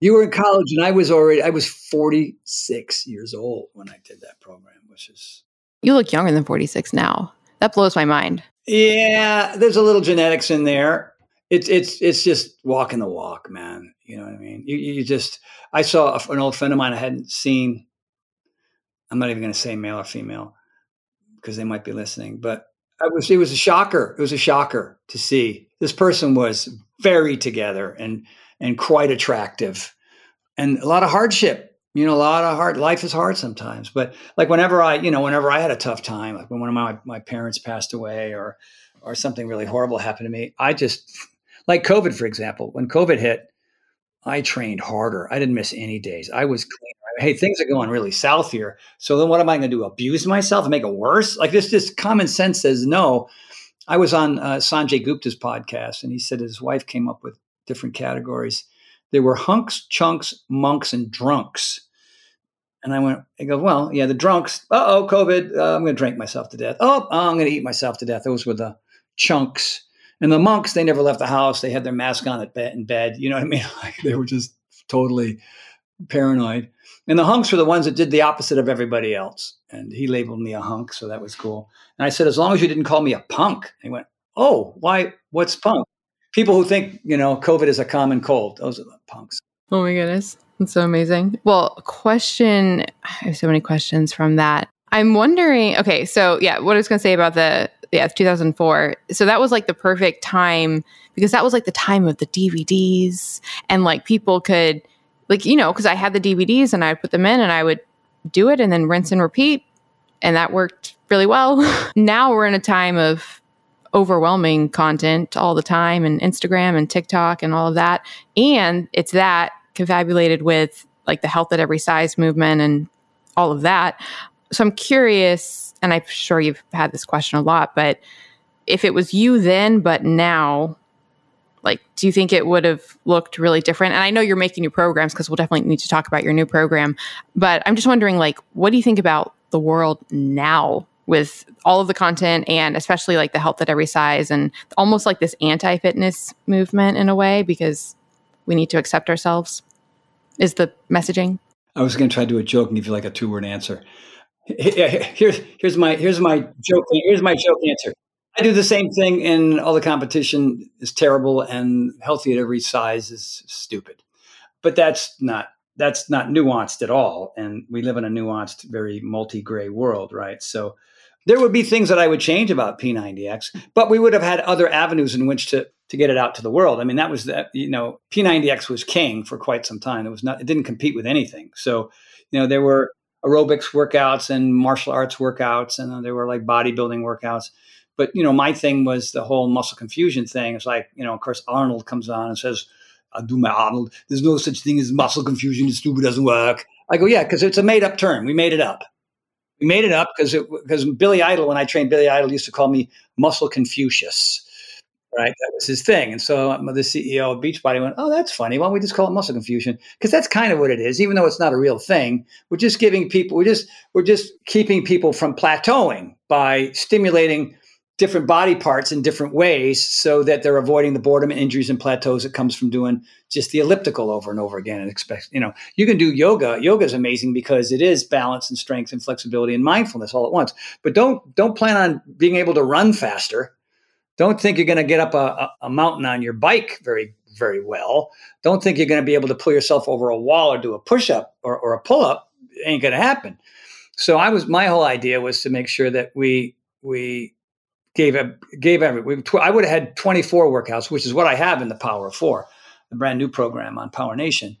you were in college, and I was already, I was 46 years old when I did that program, which is. You look younger than 46 now. That blows my mind. Yeah, there's a little genetics in there. It's it's it's just walking the walk, man. You know what I mean? You you just I saw an old friend of mine I hadn't seen. I'm not even going to say male or female because they might be listening, but it was it was a shocker. It was a shocker to see this person was very together and and quite attractive, and a lot of hardship. You know, a lot of hard. Life is hard sometimes, but like whenever I, you know, whenever I had a tough time, like when one of my my parents passed away or or something really horrible happened to me, I just like COVID, for example. When COVID hit, I trained harder. I didn't miss any days. I was clean. Hey, things are going really south here. So then what am I going to do? Abuse myself and make it worse? Like this, just common sense says no. I was on uh, Sanjay Gupta's podcast, and he said his wife came up with different categories. There were hunks, chunks, monks, and drunks. And I went, I go, well, yeah, the drunks. Oh, COVID. Uh, I'm going to drink myself to death. Oh, oh I'm going to eat myself to death. Those were the chunks. And the monks, they never left the house. They had their mask on at bed, in bed. You know what I mean? Like they were just totally paranoid. And the hunks were the ones that did the opposite of everybody else. And he labeled me a hunk, so that was cool. And I said, as long as you didn't call me a punk. And he went, oh, why? What's punk? People who think, you know, COVID is a common cold. Those are the punks. Oh my goodness. That's so amazing. Well, question I have so many questions from that. I'm wondering, okay, so yeah, what I was going to say about the yeah, 2004. So that was like the perfect time because that was like the time of the DVDs and like people could like you know because I had the DVDs and I'd put them in and I would do it and then rinse and repeat and that worked really well. now we're in a time of overwhelming content all the time and Instagram and TikTok and all of that and it's that confabulated with like the health at every size movement and all of that. So I'm curious and I'm sure you've had this question a lot, but if it was you then, but now, like, do you think it would have looked really different? And I know you're making new programs because we'll definitely need to talk about your new program, but I'm just wondering, like, what do you think about the world now with all of the content and especially like the health at every size and almost like this anti fitness movement in a way because we need to accept ourselves? Is the messaging? I was going to try to do a joke and give you like a two word answer. Here's here's my here's my joke here's my joke answer. I do the same thing, and all the competition is terrible, and healthy at every size is stupid. But that's not that's not nuanced at all, and we live in a nuanced, very multi-gray world, right? So there would be things that I would change about P90X, but we would have had other avenues in which to to get it out to the world. I mean, that was that you know P90X was king for quite some time. It was not it didn't compete with anything. So you know there were aerobics workouts and martial arts workouts, and uh, there were like bodybuilding workouts. But you know, my thing was the whole muscle confusion thing. It's like you know, of course, Arnold comes on and says, "I'll do my Arnold." There's no such thing as muscle confusion. It's stupid. Doesn't work. I go, yeah, because it's a made up term. We made it up. We made it up because because Billy Idol, when I trained Billy Idol, used to call me Muscle Confucius right? That was his thing. And so um, the CEO of Beachbody went, "Oh, that's funny. Why don't we just call it muscle confusion? Because that's kind of what it is, even though it's not a real thing. We're just giving people, we're just we're just keeping people from plateauing by stimulating." Different body parts in different ways so that they're avoiding the boredom and injuries and plateaus that comes from doing just the elliptical over and over again and expect you know you can do yoga yoga is amazing because it is balance and strength and flexibility and mindfulness all at once but don't don't plan on being able to run faster don't think you're going to get up a, a, mountain on your bike very, very well. Don't think you're going to be able to pull yourself over a wall or do a push up or, or a pull up. ain't going to happen. So I was my whole idea was to make sure that we we gave gave every I would have had 24 workouts, which is what I have in the Power of Four, the brand new program on Power Nation.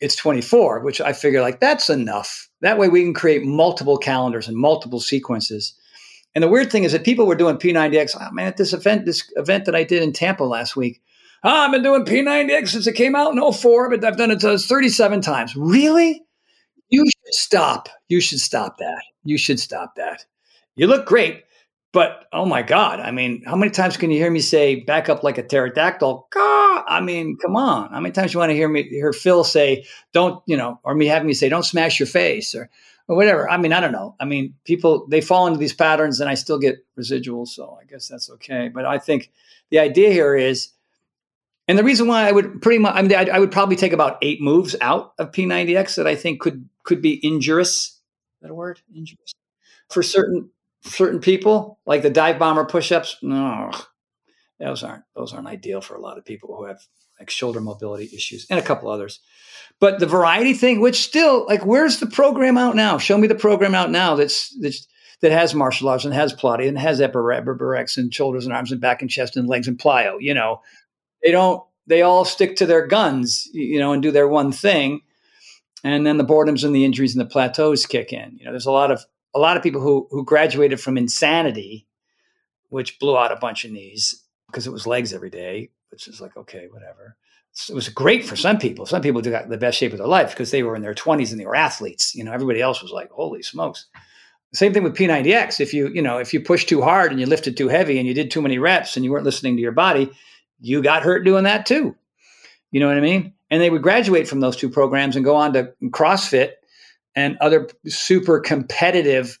It's 24, which I figure like that's enough. That way we can create multiple calendars and multiple sequences and the weird thing is that people were doing P90X. Oh, man, at this event, this event that I did in Tampa last week, oh, I've been doing P90X since it came out in 04, but I've done it uh, 37 times. Really? You should stop. You should stop that. You should stop that. You look great, but oh my God. I mean, how many times can you hear me say back up like a pterodactyl? Gah! I mean, come on. How many times you want to hear me hear Phil say, don't, you know, or me having me say, don't smash your face or or whatever. I mean, I don't know. I mean, people they fall into these patterns, and I still get residuals, so I guess that's okay. But I think the idea here is, and the reason why I would pretty much, I mean, I, I would probably take about eight moves out of P90X that I think could could be injurious. Is that a word? Injurious for certain certain people, like the dive bomber push-ups. No, those aren't those aren't ideal for a lot of people who have like shoulder mobility issues and a couple others. But the variety thing, which still like, where's the program out now? Show me the program out now that's that's that has martial arts and has Pilates and has Ab Ripper X and shoulders and arms and back and chest and legs and plyo. You know, they don't. They all stick to their guns, you know, and do their one thing, and then the boredoms and the injuries and the plateaus kick in. You know, there's a lot of a lot of people who who graduated from insanity, which blew out a bunch of knees because it was legs every day, which is like okay, whatever it was great for some people. Some people got the best shape of their life because they were in their 20s and they were athletes. You know, everybody else was like, holy smokes. Same thing with P90X. If you, you know, if you pushed too hard and you lifted too heavy and you did too many reps and you weren't listening to your body, you got hurt doing that too. You know what I mean? And they would graduate from those two programs and go on to CrossFit and other super competitive.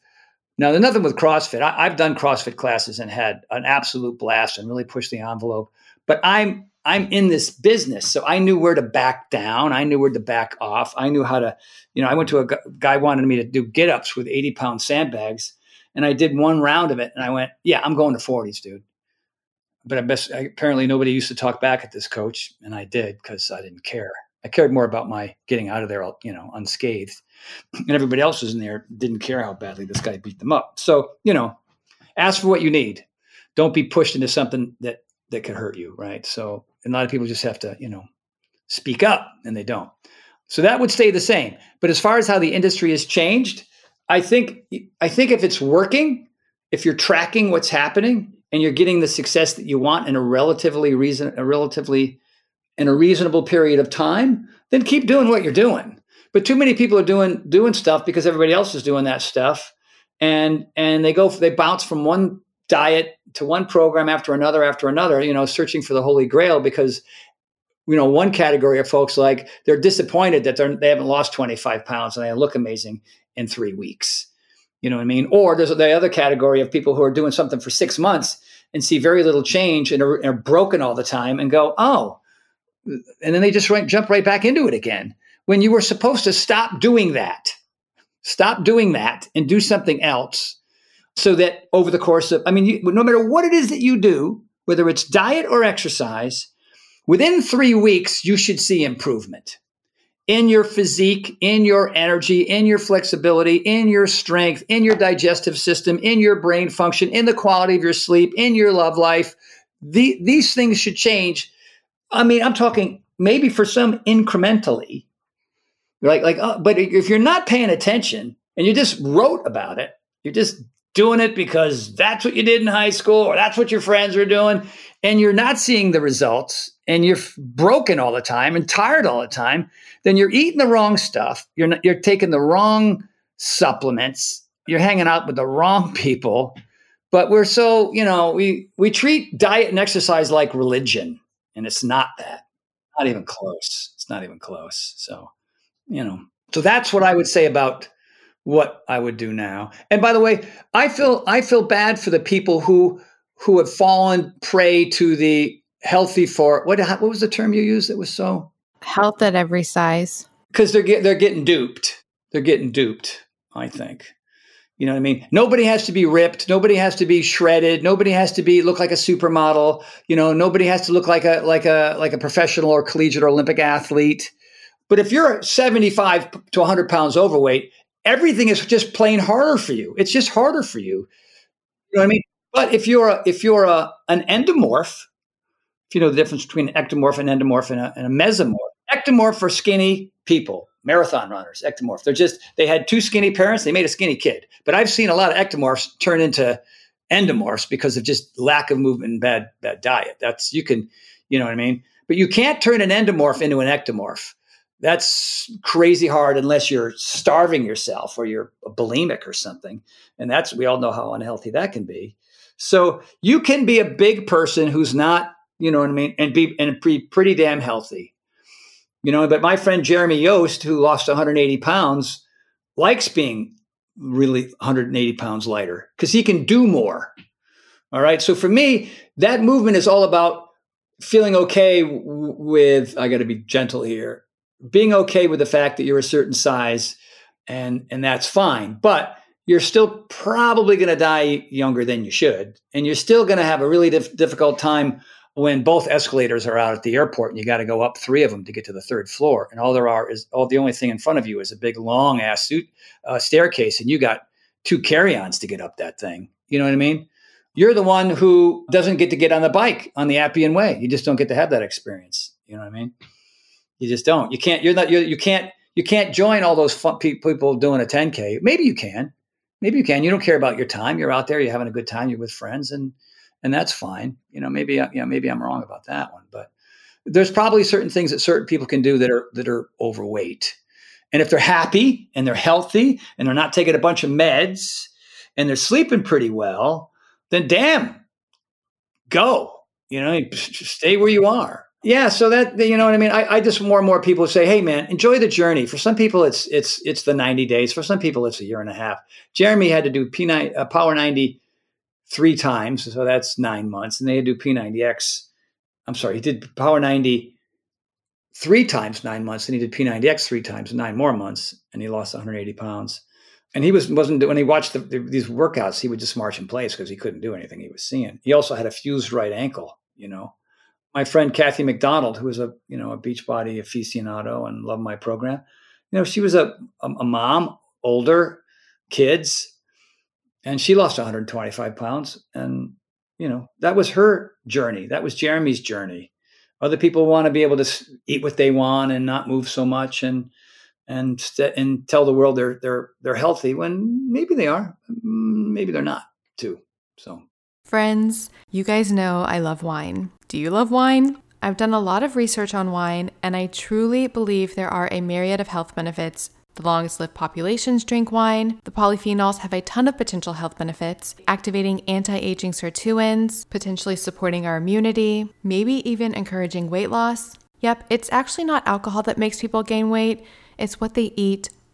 Now, there's nothing with CrossFit. I, have done CrossFit classes and had an absolute blast and really pushed the envelope. But I'm I'm in this business, so I knew where to back down. I knew where to back off. I knew how to, you know, I went to a guy wanted me to do get ups with 80 pound sandbags, and I did one round of it, and I went, yeah, I'm going to 40s, dude. But I best apparently nobody used to talk back at this coach, and I did because I didn't care. I cared more about my getting out of there, you know, unscathed, and everybody else was in there didn't care how badly this guy beat them up. So you know, ask for what you need. Don't be pushed into something that that could hurt you, right? So a lot of people just have to, you know, speak up and they don't. So that would stay the same. But as far as how the industry has changed, I think I think if it's working, if you're tracking what's happening and you're getting the success that you want in a relatively reason a relatively in a reasonable period of time, then keep doing what you're doing. But too many people are doing doing stuff because everybody else is doing that stuff and and they go they bounce from one diet to one program after another after another, you know, searching for the holy grail because you know, one category of folks like they're disappointed that they're, they haven't lost 25 pounds and they look amazing in three weeks. You know what I mean? Or there's the other category of people who are doing something for six months and see very little change and are, are broken all the time and go, oh, and then they just right, jump right back into it again. When you were supposed to stop doing that, stop doing that and do something else so that over the course of, I mean, you, no matter what it is that you do, whether it's diet or exercise, within three weeks, you should see improvement in your physique, in your energy, in your flexibility, in your strength, in your digestive system, in your brain function, in the quality of your sleep, in your love life. The, these things should change. I mean, I'm talking maybe for some incrementally, like like. Uh, but if you're not paying attention and you just wrote about it, you're just doing it because that's what you did in high school or that's what your friends were doing and you're not seeing the results and you're broken all the time and tired all the time then you're eating the wrong stuff. You're not, you're taking the wrong supplements. You're hanging out with the wrong people. But we're so you know we we treat diet and exercise like religion and it's not that not even close it's not even close so you know so that's what i would say about what I would do now. And by the way, I feel I feel bad for the people who who have fallen prey to the healthy for what what was the term you used that was so health at every size because they're get, they're getting duped. They're getting duped. I think. You know what I mean? Nobody has to be ripped. Nobody has to be shredded. Nobody has to be look like a supermodel. You know, nobody has to look like a like a like a professional or collegiate or Olympic athlete. But if you're 75 to 100 pounds overweight, everything is just plain harder for you. It's just harder for you. You know what I mean? But if you're a, if you're a, an endomorph, if you know the difference between an ectomorph and endomorph and a, and a mesomorph, ectomorph for skinny people, marathon runners, ectomorph. They're just they had two skinny parents, they made a skinny kid. But I've seen a lot of ectomorphs turn into endomorphs because of just lack of movement and bad bad diet. That's you can, you know what I mean. But you can't turn an endomorph into an ectomorph that's crazy hard unless you're starving yourself or you're a bulimic or something. And that's, we all know how unhealthy that can be. So you can be a big person who's not, you know what I mean, and be, and be pretty damn healthy. You know, but my friend Jeremy Yost, who lost 180 pounds, likes being really 180 pounds lighter because he can do more. All right. So for me, that movement is all about feeling okay with, I got to be gentle here, being okay with the fact that you're a certain size and and that's fine but you're still probably going to die younger than you should and you're still going to have a really dif- difficult time when both escalators are out at the airport and you got to go up three of them to get to the third floor and all there are is all the only thing in front of you is a big long ass suit uh, staircase and you got two carry-ons to get up that thing you know what i mean you're the one who doesn't get to get on the bike on the appian way you just don't get to have that experience you know what i mean you just don't. You can't. You're not. You're, you can't. You can't join all those fun people doing a 10k. Maybe you can. Maybe you can. You don't care about your time. You're out there. You're having a good time. You're with friends, and and that's fine. You know, maybe you know, maybe I'm wrong about that one, but there's probably certain things that certain people can do that are that are overweight. And if they're happy and they're healthy and they're not taking a bunch of meds and they're sleeping pretty well, then damn, go. You know, stay where you are. Yeah, so that you know what I mean. I, I, just more and more people say, "Hey, man, enjoy the journey." For some people, it's it's it's the ninety days. For some people, it's a year and a half. Jeremy had to do P nine uh, Power ninety three times, so that's nine months, and they had to do P ninety X. I'm sorry, he did Power ninety three times nine months, and he did P ninety X three times nine more months, and he lost 180 pounds. And he was wasn't when he watched the, the, these workouts, he would just march in place because he couldn't do anything he was seeing. He also had a fused right ankle, you know my friend Kathy McDonald, who was a you know a Beachbody aficionado and loved my program, you know she was a, a, a mom, older, kids, and she lost 125 pounds, and you know that was her journey. That was Jeremy's journey. Other people want to be able to eat what they want and not move so much and and and tell the world they're they're they're healthy when maybe they are, mm, maybe they're not too. So Friends, you guys know I love wine. Do you love wine? I've done a lot of research on wine, and I truly believe there are a myriad of health benefits. The longest lived populations drink wine. The polyphenols have a ton of potential health benefits, activating anti aging sirtuins, potentially supporting our immunity, maybe even encouraging weight loss. Yep, it's actually not alcohol that makes people gain weight, it's what they eat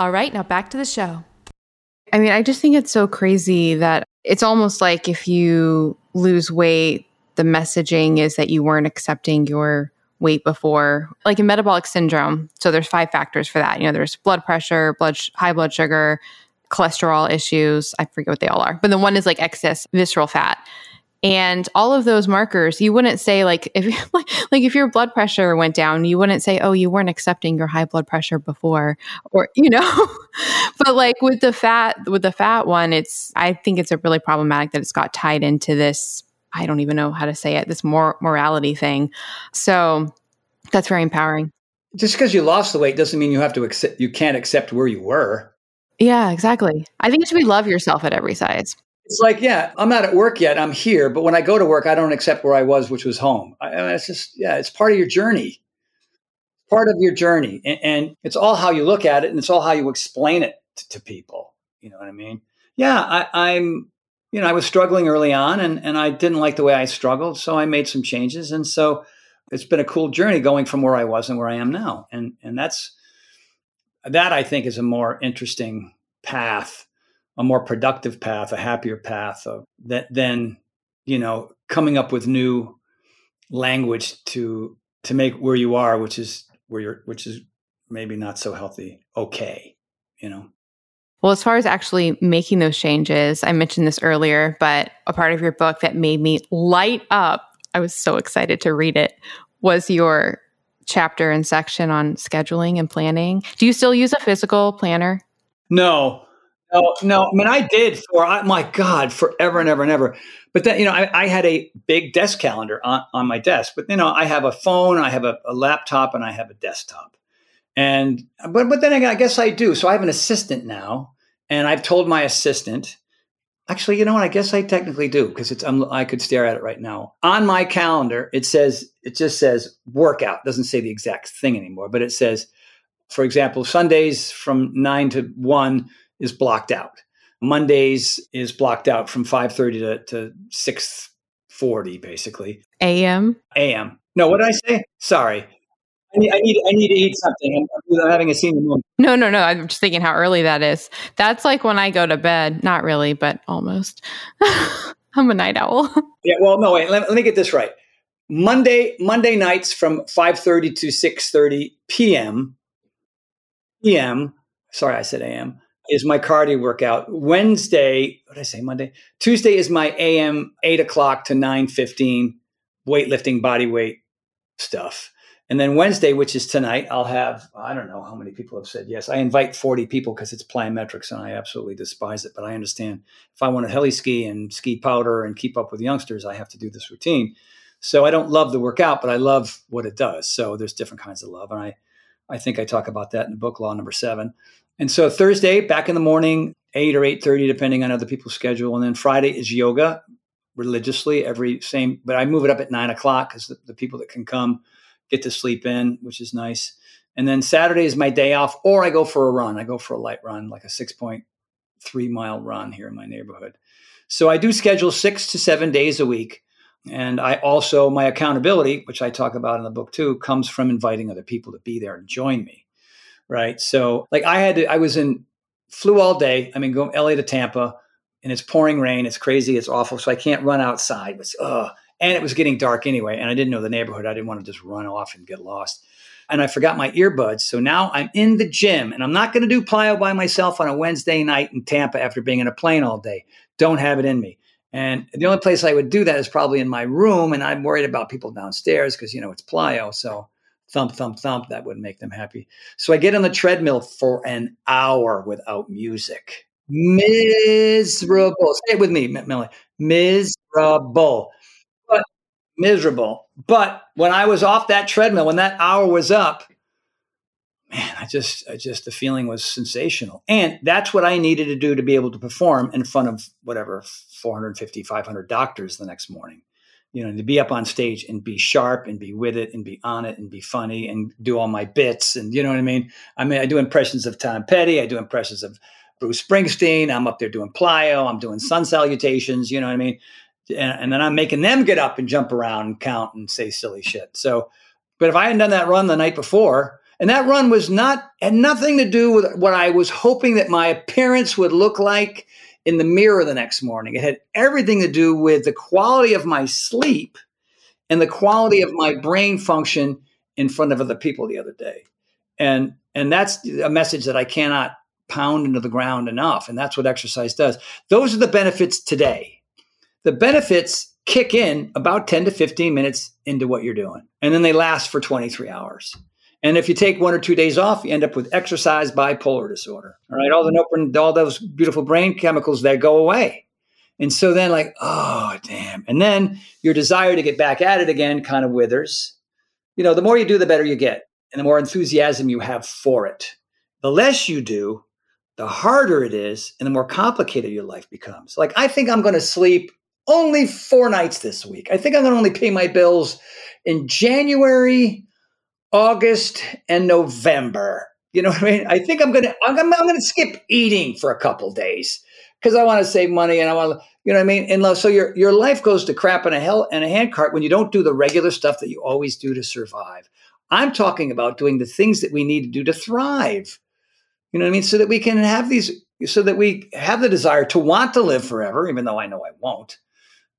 All right, now back to the show. I mean, I just think it's so crazy that it's almost like if you lose weight, the messaging is that you weren't accepting your weight before, like in metabolic syndrome. So there's five factors for that. You know, there's blood pressure, blood sh- high blood sugar, cholesterol issues. I forget what they all are. But the one is like excess visceral fat and all of those markers you wouldn't say like if like if your blood pressure went down you wouldn't say oh you weren't accepting your high blood pressure before or you know? But like with the fat with the fat one it's i think it's a really problematic that it's got tied into this i don't even know how to say it this more morality thing. So that's very empowering. Just because you lost the weight doesn't mean you have to accept you can't accept where you were. Yeah exactly. I think it should be love yourself at every size it's like, yeah, I'm not at work yet. I'm here, but when I go to work, I don't accept where I was, which was home. I, I mean, it's just, yeah, it's part of your journey, part of your journey, and, and, it's all how you look at it, and it's all how you explain it to, to people. You know what I mean? Yeah, I, I'm, you know, I was struggling early on, and and I didn't like the way I struggled, so I made some changes, and so it's been a cool journey going from where I was and where I am now, and and that's that I think is a more interesting path a more productive path, a happier path uh, of that than you know coming up with new language to to make where you are, which is where you're, which is maybe not so healthy, okay, you know. Well, as far as actually making those changes, I mentioned this earlier, but a part of your book that made me light up, I was so excited to read it, was your chapter and section on scheduling and planning. Do you still use a physical planner? No, no, no. I mean, I did for I, my God forever and ever and ever. But then, you know, I, I, had a big desk calendar on, on my desk. But you know, I have a phone, I have a, a laptop, and I have a desktop. And but but then I guess I do. So I have an assistant now, and I've told my assistant. Actually, you know what? I guess I technically do because it's I'm, I could stare at it right now. On my calendar, it says it just says workout. It doesn't say the exact thing anymore, but it says For example, Sundays from 9 to 1 is blocked out. Mondays is blocked out from 5:30 to, to 6:40 basically. AM. AM. No, what did I say? Sorry. I need, I need, I need to eat something. I'm, I'm having a senior moment. No, no, no. I'm just thinking how early that is. That's like when I go to bed. Not really, but almost. I'm a night owl. yeah. Well, no. Wait. Let, let me get this right. Monday, Monday nights from 5:30 to 6:30 p.m. p.m. Sorry, I said a.m. is my cardio workout. Wednesday, what did I say? Monday, Tuesday is my a.m. eight o'clock to 9:15 weightlifting, body weight stuff. And then Wednesday, which is tonight, I'll have, I don't know how many people have said yes. I invite 40 people because it's plyometrics and I absolutely despise it. But I understand if I want to heli ski and ski powder and keep up with youngsters, I have to do this routine. So I don't love the workout, but I love what it does. So there's different kinds of love. And I, I think I talk about that in the book, Law Number Seven. And so Thursday, back in the morning, 8 or 8.30, depending on other people's schedule. And then Friday is yoga religiously every same, but I move it up at 9 o'clock because the, the people that can come – get to sleep in, which is nice. And then Saturday is my day off, or I go for a run. I go for a light run, like a 6.3 mile run here in my neighborhood. So I do schedule six to seven days a week. And I also, my accountability, which I talk about in the book too, comes from inviting other people to be there and join me. Right. So, like, I had to, I was in, flew all day. I mean, going LA to Tampa, and it's pouring rain. It's crazy. It's awful. So I can't run outside. It's, oh, and it was getting dark anyway. And I didn't know the neighborhood. I didn't want to just run off and get lost. And I forgot my earbuds. So now I'm in the gym and I'm not going to do plyo by myself on a Wednesday night in Tampa after being in a plane all day. Don't have it in me. And the only place I would do that is probably in my room. And I'm worried about people downstairs because, you know, it's plyo. So thump, thump, thump, that would make them happy. So I get on the treadmill for an hour without music. Miserable. Say it with me, Millie. Miserable But miserable. But when I was off that treadmill, when that hour was up, man, I just, I just, the feeling was sensational. And that's what I needed to do to be able to perform in front of whatever 450, 500 doctors the next morning. You know, to be up on stage and be sharp and be with it and be on it and be funny and do all my bits. And you know what I mean? I mean, I do impressions of Tom Petty. I do impressions of Bruce Springsteen. I'm up there doing plyo. I'm doing sun salutations. You know what I mean? and, and then I'm making them get up and jump around and count and say silly shit. So, but if I hadn't done that run the night before, and that run was not had nothing to do with what I was hoping that my appearance would look like in the mirror the next morning. It had everything to do with the quality of my sleep and the quality of my brain function in front of other people the other day. And and that's a message that I cannot pound into the ground enough. And that's what exercise does. Those are the benefits today the benefits kick in about 10 to 15 minutes into what you're doing, and then they last for 23 hours. And if you take one or two days off, you end up with exercise bipolar disorder. All right, all the all those beautiful brain chemicals that go away. And so then, like, oh damn, and then your desire to get back at it again kind of withers. You know, the more you do, the better you get, and the more enthusiasm you have for it. The less you do, the harder it is, and the more complicated your life becomes. Like, I think I'm going to sleep only four nights this week. I think I'm going to only pay my bills in January, August, and November. You know what I mean? I think I'm to I'm, I'm to skip eating for a couple days because I want to save money and I want to, you know what I mean? And so your your life goes to crap in a hell in a handcart when you don't do the regular stuff that you always do to survive. I'm talking about doing the things that we need to do to thrive. You know what I mean? So that we can have these, so that we have the desire to want to live forever, even though I know I won't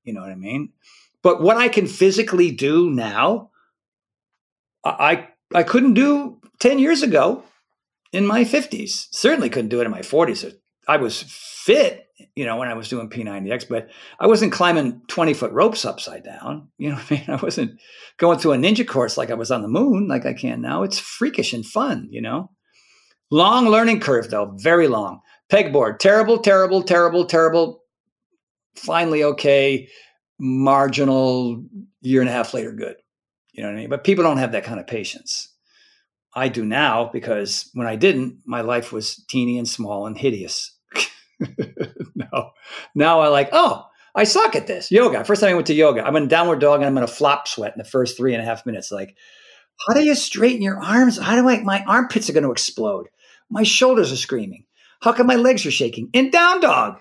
you know what I mean? But what I can physically do now, I I couldn't do 10 years ago in my 50s. Certainly couldn't do it in my 40s. I was fit, you know, when I was doing P90X, but I wasn't climbing 20 foot ropes upside down. You know I mean? I wasn't going through a ninja course like I was on the moon, like I can now. It's freakish and fun, you know? Long learning curve, though, very long. Pegboard, terrible, terrible, terrible, terrible finally okay, marginal year and a half later, good. You know what I mean? But people don't have that kind of patience. I do now because when I didn't, my life was teeny and small and hideous. no, now I like, oh, I suck at this yoga. First time I went to yoga, I'm in downward dog and I'm in a flop sweat in the first three and a half minutes. Like, How do you straighten your arms? How do I, my armpits are going to explode. My shoulders are screaming. How come my legs are shaking? In down dog,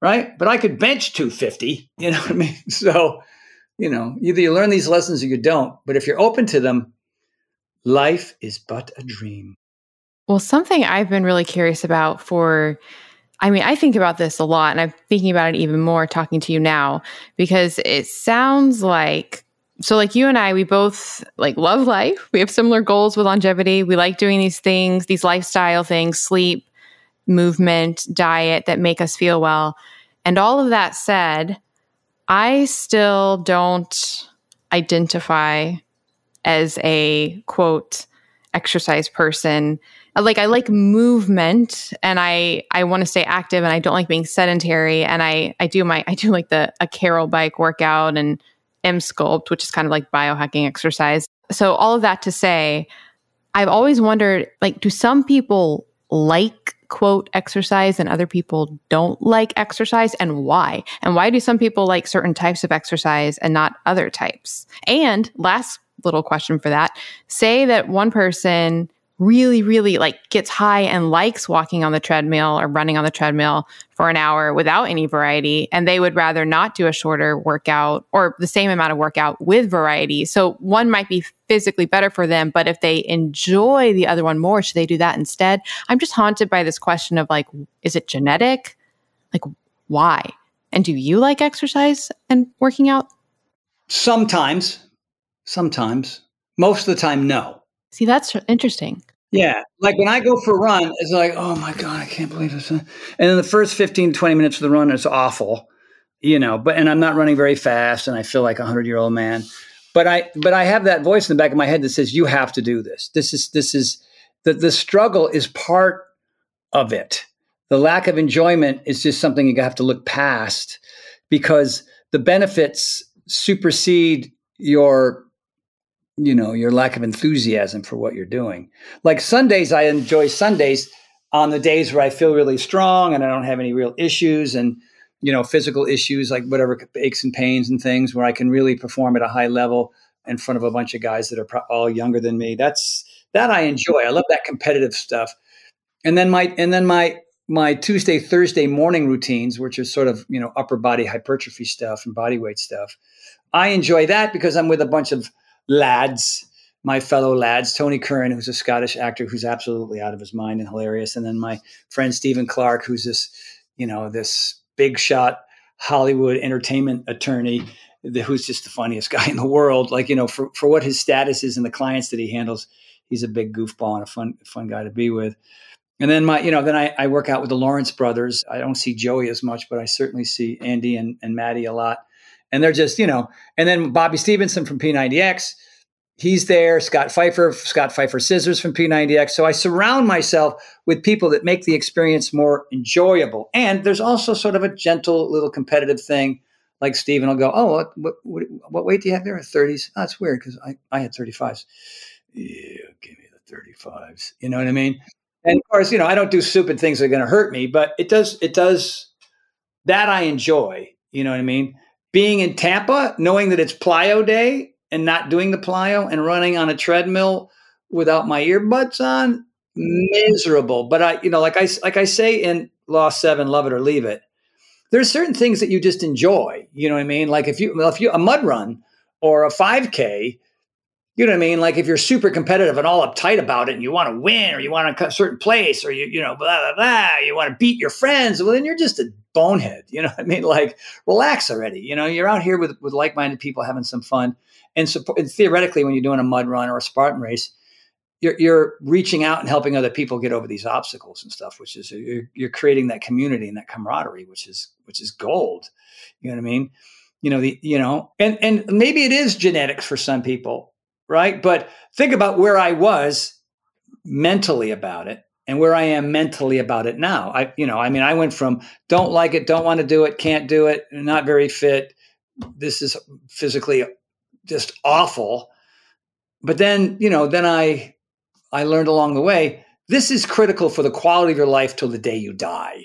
right? But I could bench 250, you know what I mean? So, you know, either you learn these lessons or you don't. But if you're open to them, life is but a dream. Well, something I've been really curious about for I mean, I think about this a lot and I'm thinking about it even more talking to you now because it sounds like so like you and I we both like love life. We have similar goals with longevity. We like doing these things, these lifestyle things, sleep, movement, diet that make us feel well. And all of that said, I still don't identify as a quote exercise person like I like movement and I I want to stay active and I don't like being sedentary and I I do my I do like the a Carol bike workout and Emsculpt which is kind of like biohacking exercise. So all of that to say I've always wondered like do some people like quote exercise and other people don't like exercise and why? And why do some people like certain types of exercise and not other types? And last little question for that, say that one person really, really like gets high and likes walking on the treadmill or running on the treadmill for an hour without any variety. And they would rather not do a shorter workout or the same amount of workout with variety. So one might be physically better for them, but if they enjoy the other one more, should they do that instead? I'm just haunted by this question of like, is it genetic? Like, why? And do you like exercise and working out? Sometimes, sometimes. Most of the time, no. See, that's interesting. Yeah. Like when I go for a run, it's like, oh my God, I can't believe this. And then the first 15, 20 minutes of the run is awful, you know, but, and I'm not running very fast and I feel like a hundred year old man, but I, but I have that voice in the back of my head that says, you have to do this. This is, this is, the, the struggle is part of it. The lack of enjoyment is just something you have to look past because the benefits supersede your you know your lack of enthusiasm for what you're doing. Like sundays i enjoy sundays on the days where i feel really strong and i don't have any real issues and you know physical issues like whatever aches and pains and things where i can really perform at a high level in front of a bunch of guys that are pro- all younger than me. That's that i enjoy. I love that competitive stuff. And then my and then my my tuesday thursday morning routines which are sort of you know upper body hypertrophy stuff and body weight stuff i enjoy that because i'm with a bunch of lads, my fellow lads, Tony Curran, who's a Scottish actor who's absolutely out of his mind and hilarious, and then my friend Stephen Clark, who's this, you know, this big shot Hollywood entertainment attorney who's just the funniest guy in the world. Like, you know, for, for what his status is and the clients that he handles, he's a big goofball and a fun, fun guy to be with. And then my, you know, then I, I work out with the Lawrence brothers. I don't see Joey as much, but I certainly see Andy and, and Maddie a lot and they're just you know and then bobby stevenson from p90x he's there scott pfeiffer scott pfeiffer scissors from p90x so i surround myself with people that make the experience more enjoyable and there's also sort of a gentle little competitive thing like Steven will go, oh, what, what, what, weight do you have there? 30s. Oh, that's weird because I, I had 35s. Yeah, give me the 35s. You know what I mean? And of course, you know, I don't do stupid things that are going to hurt me, but it does, it does, that I enjoy. You know what I mean? Being in Tampa, knowing that it's plyo day and not doing the plyo and running on a treadmill without my earbuds on, miserable. But I, you know, like I like I say in Law Seven, love it or leave it. There's certain things that you just enjoy. You know what I mean? Like if you well, if you a mud run or a 5K, you know what I mean? Like if you're super competitive and all uptight about it and you want to win or you want a certain place or you, you know, blah, blah, blah, you want to beat your friends, well, then you're just a bonehead. You know I mean? Like, relax already. You know, you're out here with, with like minded people having some fun. And, support, and theoretically, when you're doing a mud run or a Spartan race, you're, you're reaching out and helping other people get over these obstacles and stuff, which is you're, you're creating that community and that camaraderie, which is which is gold. You know what I mean? You know the you know, and and maybe it is genetics for some people, right? But think about where I was mentally about it and where I am mentally about it now. I, you know, I mean, I went from don't like it, don't want to do it, can't do it, not very fit. This is physically just awful. But then, you know, then I, I learned along the way, this is critical for the quality of your life till the day you die.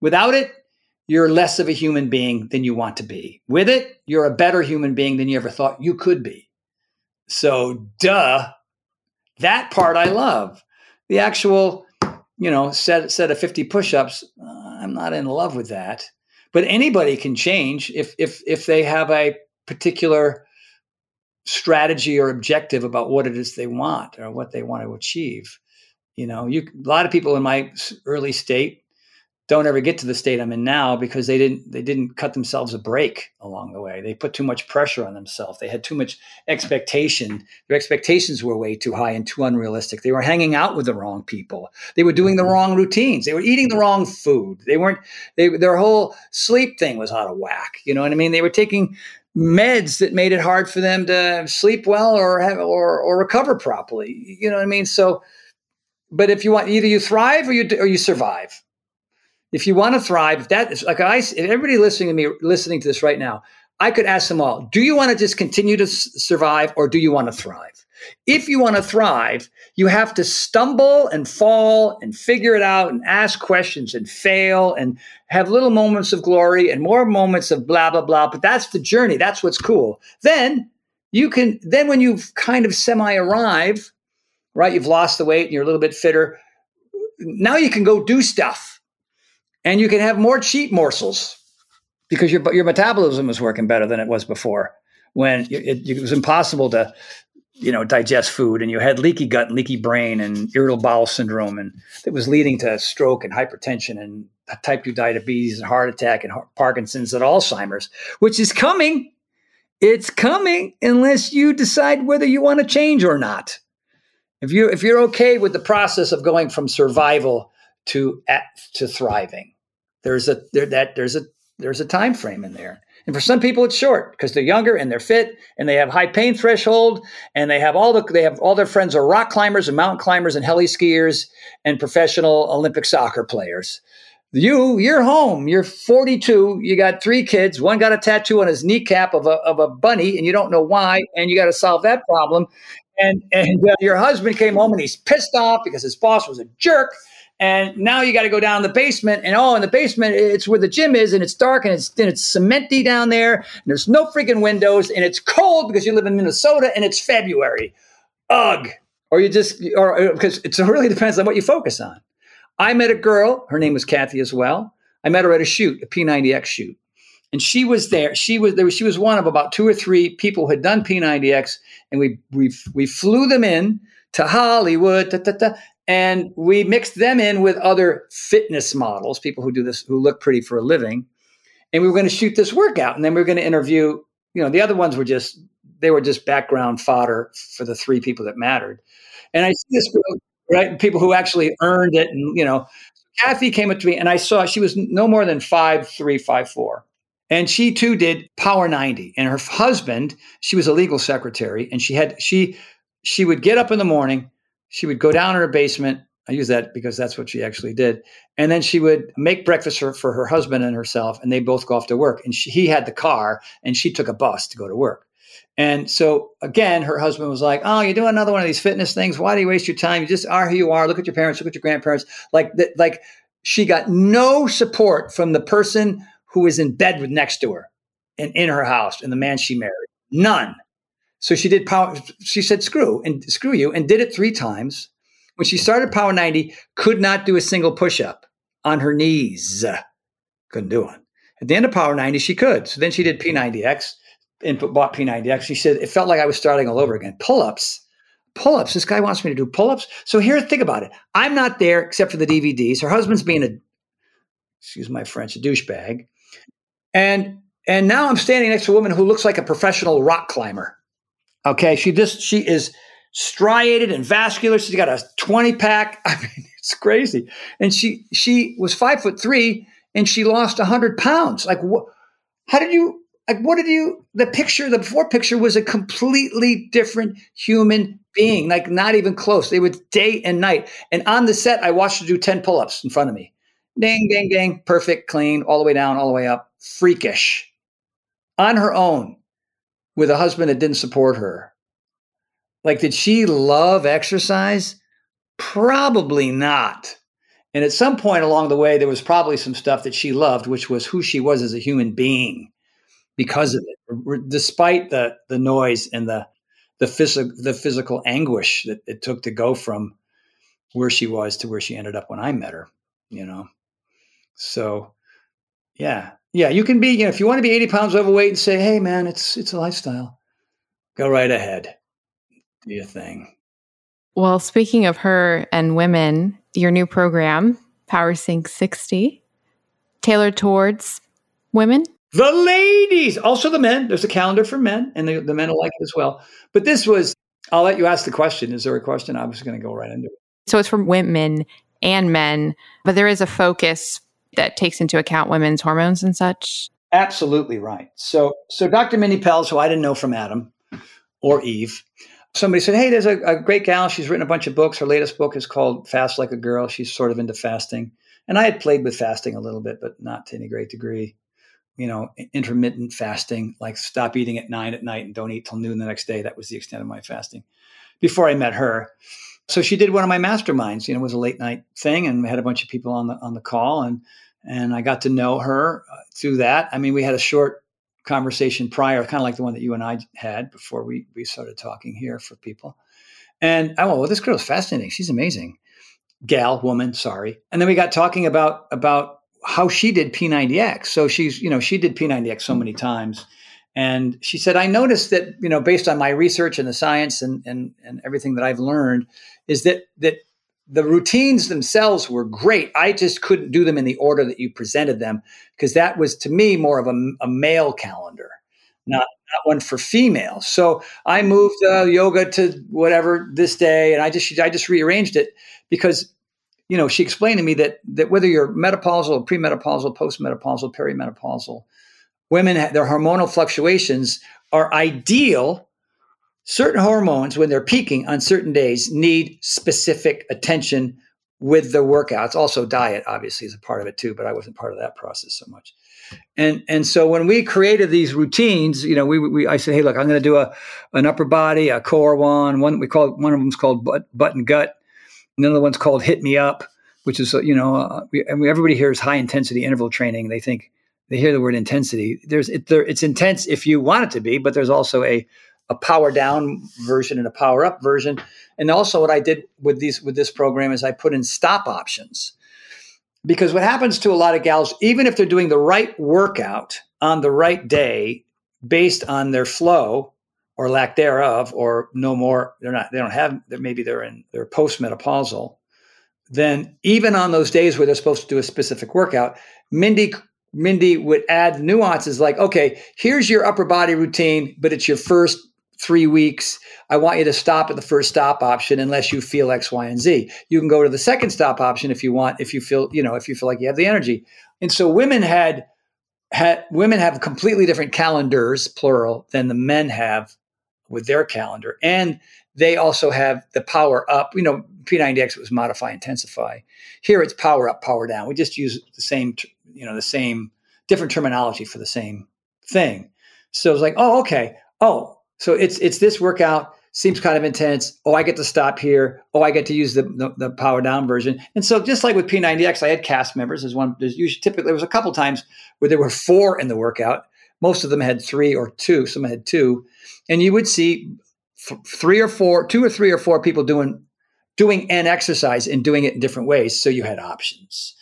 Without it, you're less of a human being than you want to be. With it, you're a better human being than you ever thought you could be. So, duh, that part I love. The actual, you know, set set of 50 push-ups, uh, I'm not in love with that. But anybody can change if if if they have a particular strategy or objective about what it is they want or what they want to achieve. You know, you a lot of people in my early state don't ever get to the state I'm in now because they didn't they didn't cut themselves a break along the way. They put too much pressure on themselves. They had too much expectation. Their expectations were way too high and too unrealistic. They were hanging out with the wrong people. They were doing the mm-hmm. wrong routines. They were eating the wrong food. They weren't they their whole sleep thing was out of whack. You know what I mean? They were taking meds that made it hard for them to sleep well or have or or recover properly. You know what I mean? So but if you want either you thrive or you or you survive if you want to thrive, if that is like I, if everybody listening to me, listening to this right now, I could ask them all, do you want to just continue to s- survive or do you want to thrive? If you want to thrive, you have to stumble and fall and figure it out and ask questions and fail and have little moments of glory and more moments of blah, blah, blah. But that's the journey. That's what's cool. Then you can, then when you've kind of semi arrive, right, you've lost the weight and you're a little bit fitter, now you can go do stuff and you can have more cheap morsels because your your metabolism is working better than it was before when it, it, was impossible to you know digest food and you had leaky gut and leaky brain and irritable bowel syndrome and it was leading to stroke and hypertension and type 2 diabetes and heart attack and parkinson's and alzheimer's which is coming. It's coming unless you decide whether you want to change or not. If you if you're okay with the process of going from survival to at, to thriving there's a there, that there's a there's a time frame in there. And for some people, it's short because they're younger and they're fit and they have high pain threshold and they have all the they have all their friends are rock climbers and mountain climbers and heli skiers and professional Olympic soccer players. You, you're home. You're 42. You got three kids. One got a tattoo on his kneecap of a, of a bunny, and you don't know why. And you got to solve that problem. And and uh, your husband came home and he's pissed off because his boss was a jerk and now you got to go down the basement, and oh, in the basement, it's where the gym is, and it's dark, and it's and it's cementy down there, and there's no freaking windows, and it's cold because you live in Minnesota, and it's February. Ugh. Or you just, or uh, because it really depends on what you focus on. I met a girl, her name was Kathy as well. I met her at a shoot, a P90X shoot. And she was there. She was there. She was one of about two or three people who had done P90X, and we we we flew them in to Hollywood, da, da, da, and we mixed them in with other fitness models, people who do this, who look pretty for a living. And we were going to shoot this workout. And then we were going to interview, you know, the other ones were just, they were just background fodder for the three people that mattered. And I see this group, right? People who actually earned it. And, you know, Kathy came up to me and I saw she was no more than five, three, five, four. And she too did Power 90. And her husband, she was a legal secretary, and she had, she, she would get up in the morning she would go down in her basement. I use that because that's what she actually did. And then she would make breakfast for, for her husband and herself, and they both go off to work. And she, he had the car, and she took a bus to go to work. And so again, her husband was like, "Oh, you're doing another one of these fitness things. Why do you waste your time? You just are who you are. Look at your parents. Look at your grandparents. Like that. Like she got no support from the person who was in bed with next to her, and in her house, and the man she married. None. So she did power. She said, "Screw and screw you," and did it three times. When she started Power 90, could not do a single push up on her knees. Couldn't do one. At the end of Power 90, she could. So then she did mm-hmm. P90X and bought P90X. She said it felt like I was starting all over again. Pull ups, pull ups. This guy wants me to do pull ups. So here, think about it. I'm not there except for the DVDs. Her husband's being a, excuse my French, a douchebag, and and now I'm standing next to a woman who looks like a professional rock climber. Okay, she just she is striated and vascular. She's got a 20 pack. I mean, it's crazy. And she she was five foot three and she lost hundred pounds. Like what how did you like what did you the picture, the before picture was a completely different human being, like not even close. They would day and night. And on the set, I watched her do 10 pull-ups in front of me. Ding, ding, ding, perfect, clean, all the way down, all the way up. Freakish. On her own with a husband that didn't support her. Like, did she love exercise? Probably not. And at some point along the way, there was probably some stuff that she loved, which was who she was as a human being because of it, despite the, the noise and the, the physical the physical anguish that it took to go from where she was to where she ended up when I met her, you know. So yeah. Yeah, you can be, you know, if you want to be 80 pounds overweight and say, hey man, it's it's a lifestyle, go right ahead. Do your thing. Well, speaking of her and women, your new program, PowerSync 60, tailored towards women? The ladies, also the men. There's a calendar for men, and the, the men will like it as well. But this was, I'll let you ask the question. Is there a question? I was going to go right into it. So it's for women and men, but there is a focus that takes into account women's hormones and such. Absolutely right. So, so Dr. Mindy Pelz, who I didn't know from Adam or Eve, somebody said, Hey, there's a, a, great gal. She's written a bunch of books. Her latest book is called Fast Like a Girl. She's sort of into fasting. And I had played with fasting a little bit, but not to any great degree. You know, intermittent fasting, like stop eating at nine at night and don't eat till noon the next day. That was the extent of my fasting before I met her. So she did one of my masterminds. You know, it was a late night thing, and we had a bunch of people on the on the call, and and I got to know her uh, through that. I mean, we had a short conversation prior, kind of like the one that you and I had before we we started talking here for people. And I went, well, this girl's fascinating. She's amazing, gal, woman. Sorry. And then we got talking about about how she did P90X. So she's, you know, she did P90X so many times. And she said, I noticed that, you know, based on my research and the science and, and, and everything that I've learned, is that that the routines themselves were great. I just couldn't do them in the order that you presented them because that was to me more of a, a male calendar, not, not one for females. So I moved uh, yoga to whatever this day, and I just I just rearranged it because you know she explained to me that that whether you're menopausal, premenopausal, postmenopausal, perimenopausal, women their hormonal fluctuations are ideal certain hormones, when they're peaking on certain days, need specific attention with the workouts. Also, diet obviously is a part of it too, but I wasn't part of that process so much. And and so when we created these routines, you know, we, we I said, hey, look, I'm going to do a an upper body, a core one. One we call one of them's called butt, butt and gut. Another one's called hit me up, which is you know, uh, we, and everybody hears high intensity interval training. They think they hear the word intensity. There's it, there, it's intense if you want it to be, but there's also a a power down version and a power up version. And also what I did with these with this program is I put in stop options. Because what happens to a lot of gals, even if they're doing the right workout on the right day based on their flow or lack thereof, or no more, they're not, they don't have, maybe they're in, they're postmenopausal, then even on those days where they're supposed to do a specific workout, Mindy Mindy would add nuances like, okay, here's your upper body routine, but it's your first three weeks. I want you to stop at the first stop option unless you feel X, Y, and Z. You can go to the second stop option if you want, if you feel, you know, if you feel like you have the energy. And so women had had women have completely different calendars, plural, than the men have with their calendar. And they also have the power up. You know, P90X was modify, intensify. Here it's power up, power down. We just use the same, you know, the same different terminology for the same thing. So it's like, oh, okay. Oh, so it's it's this workout seems kind of intense. Oh, I get to stop here. Oh, I get to use the, the, the power down version. And so just like with P90X, I had cast members as one. There's usually typically there was a couple times where there were four in the workout. Most of them had three or two. Some had two, and you would see th- three or four, two or three or four people doing doing an exercise and doing it in different ways. So you had options,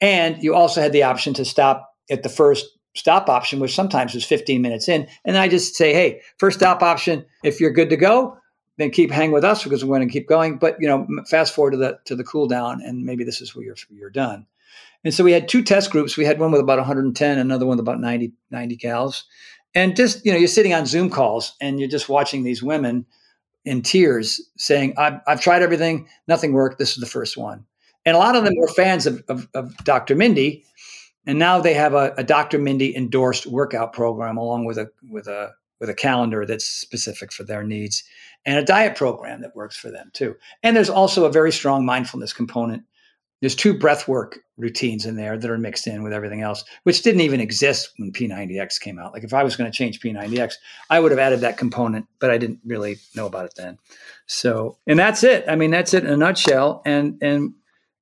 and you also had the option to stop at the first stop option, which sometimes was 15 minutes in. And I just say, hey, first stop option, if you're good to go, then keep hang with us because we're going to keep going. But you know, fast forward to the to the cool down, and maybe this is where you're you're done. And so we had two test groups. We had one with about 110, another one with about 90 90 gals. And just you know, you're sitting on Zoom calls and you're just watching these women in tears saying, "I've, I've tried everything, nothing worked. This is the first one." And a lot of them were fans of, of, of Dr. Mindy, and now they have a, a Dr. Mindy endorsed workout program along with a with a with a calendar that's specific for their needs and a diet program that works for them too. And there's also a very strong mindfulness component. There's two breath work routines in there that are mixed in with everything else, which didn't even exist when P90X came out. Like if I was going to change P90X, I would have added that component, but I didn't really know about it then. So, and that's it. I mean, that's it in a nutshell. And and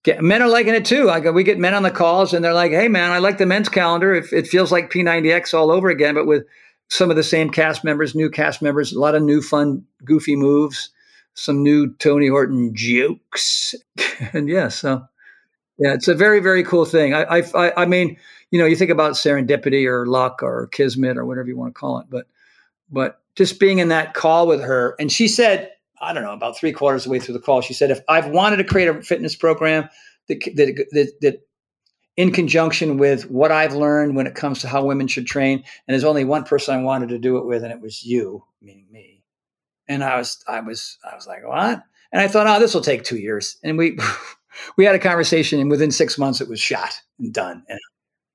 Get, men are liking it too. We get men on the calls and they're like, "Hey, man, I like the men's calendar. If it feels like P90X all over again, but with some of the same cast members, new cast members, a lot of new fun, goofy moves, some new Tony Horton jokes, and yeah, so yeah, it's a very very cool thing. I I I mean, you know, you think about serendipity or luck or kismet or whatever you want to call it, but but just being in that call with her, and she said, I don't know, about three quarters of the way through the call, she said, if I've wanted to create a fitness program that that that, that in conjunction with what I've learned when it comes to how women should train. And there's only one person I wanted to do it with, and it was you, meaning me. And I was, I was, I was like, what? And I thought, oh, this will take two years. And we, we had a conversation, and within six months, it was shot and done. And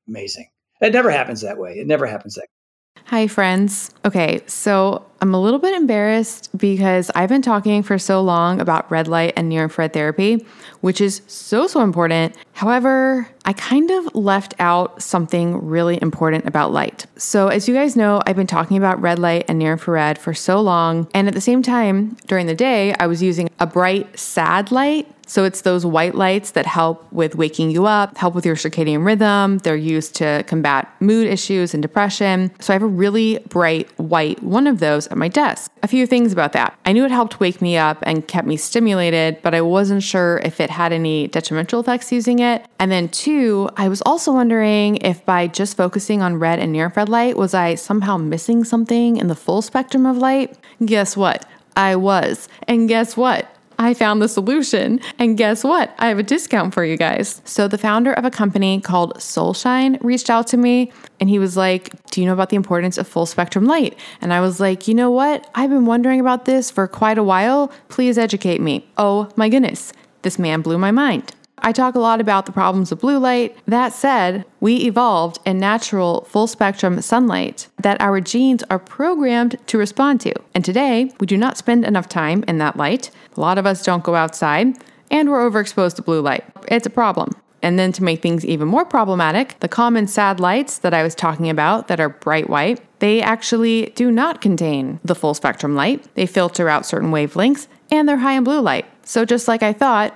amazing. It never happens that way. It never happens that. way. Hi, friends. Okay, so I'm a little bit embarrassed because I've been talking for so long about red light and near infrared therapy, which is so, so important. However, I kind of left out something really important about light. So, as you guys know, I've been talking about red light and near infrared for so long. And at the same time, during the day, I was using a bright, sad light so it's those white lights that help with waking you up, help with your circadian rhythm. They're used to combat mood issues and depression. So I have a really bright white one of those at my desk. A few things about that. I knew it helped wake me up and kept me stimulated, but I wasn't sure if it had any detrimental effects using it. And then two, I was also wondering if by just focusing on red and near infrared light, was I somehow missing something in the full spectrum of light? Guess what? I was. And guess what? I found the solution. And guess what? I have a discount for you guys. So, the founder of a company called Solshine reached out to me and he was like, Do you know about the importance of full spectrum light? And I was like, You know what? I've been wondering about this for quite a while. Please educate me. Oh my goodness. This man blew my mind. I talk a lot about the problems of blue light. That said, we evolved in natural full spectrum sunlight that our genes are programmed to respond to. And today, we do not spend enough time in that light. A lot of us don't go outside, and we're overexposed to blue light. It's a problem. And then to make things even more problematic, the common sad lights that I was talking about that are bright white, they actually do not contain the full spectrum light. They filter out certain wavelengths and they're high in blue light. So just like I thought,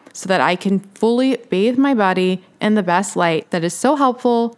so that I can fully bathe my body in the best light that is so helpful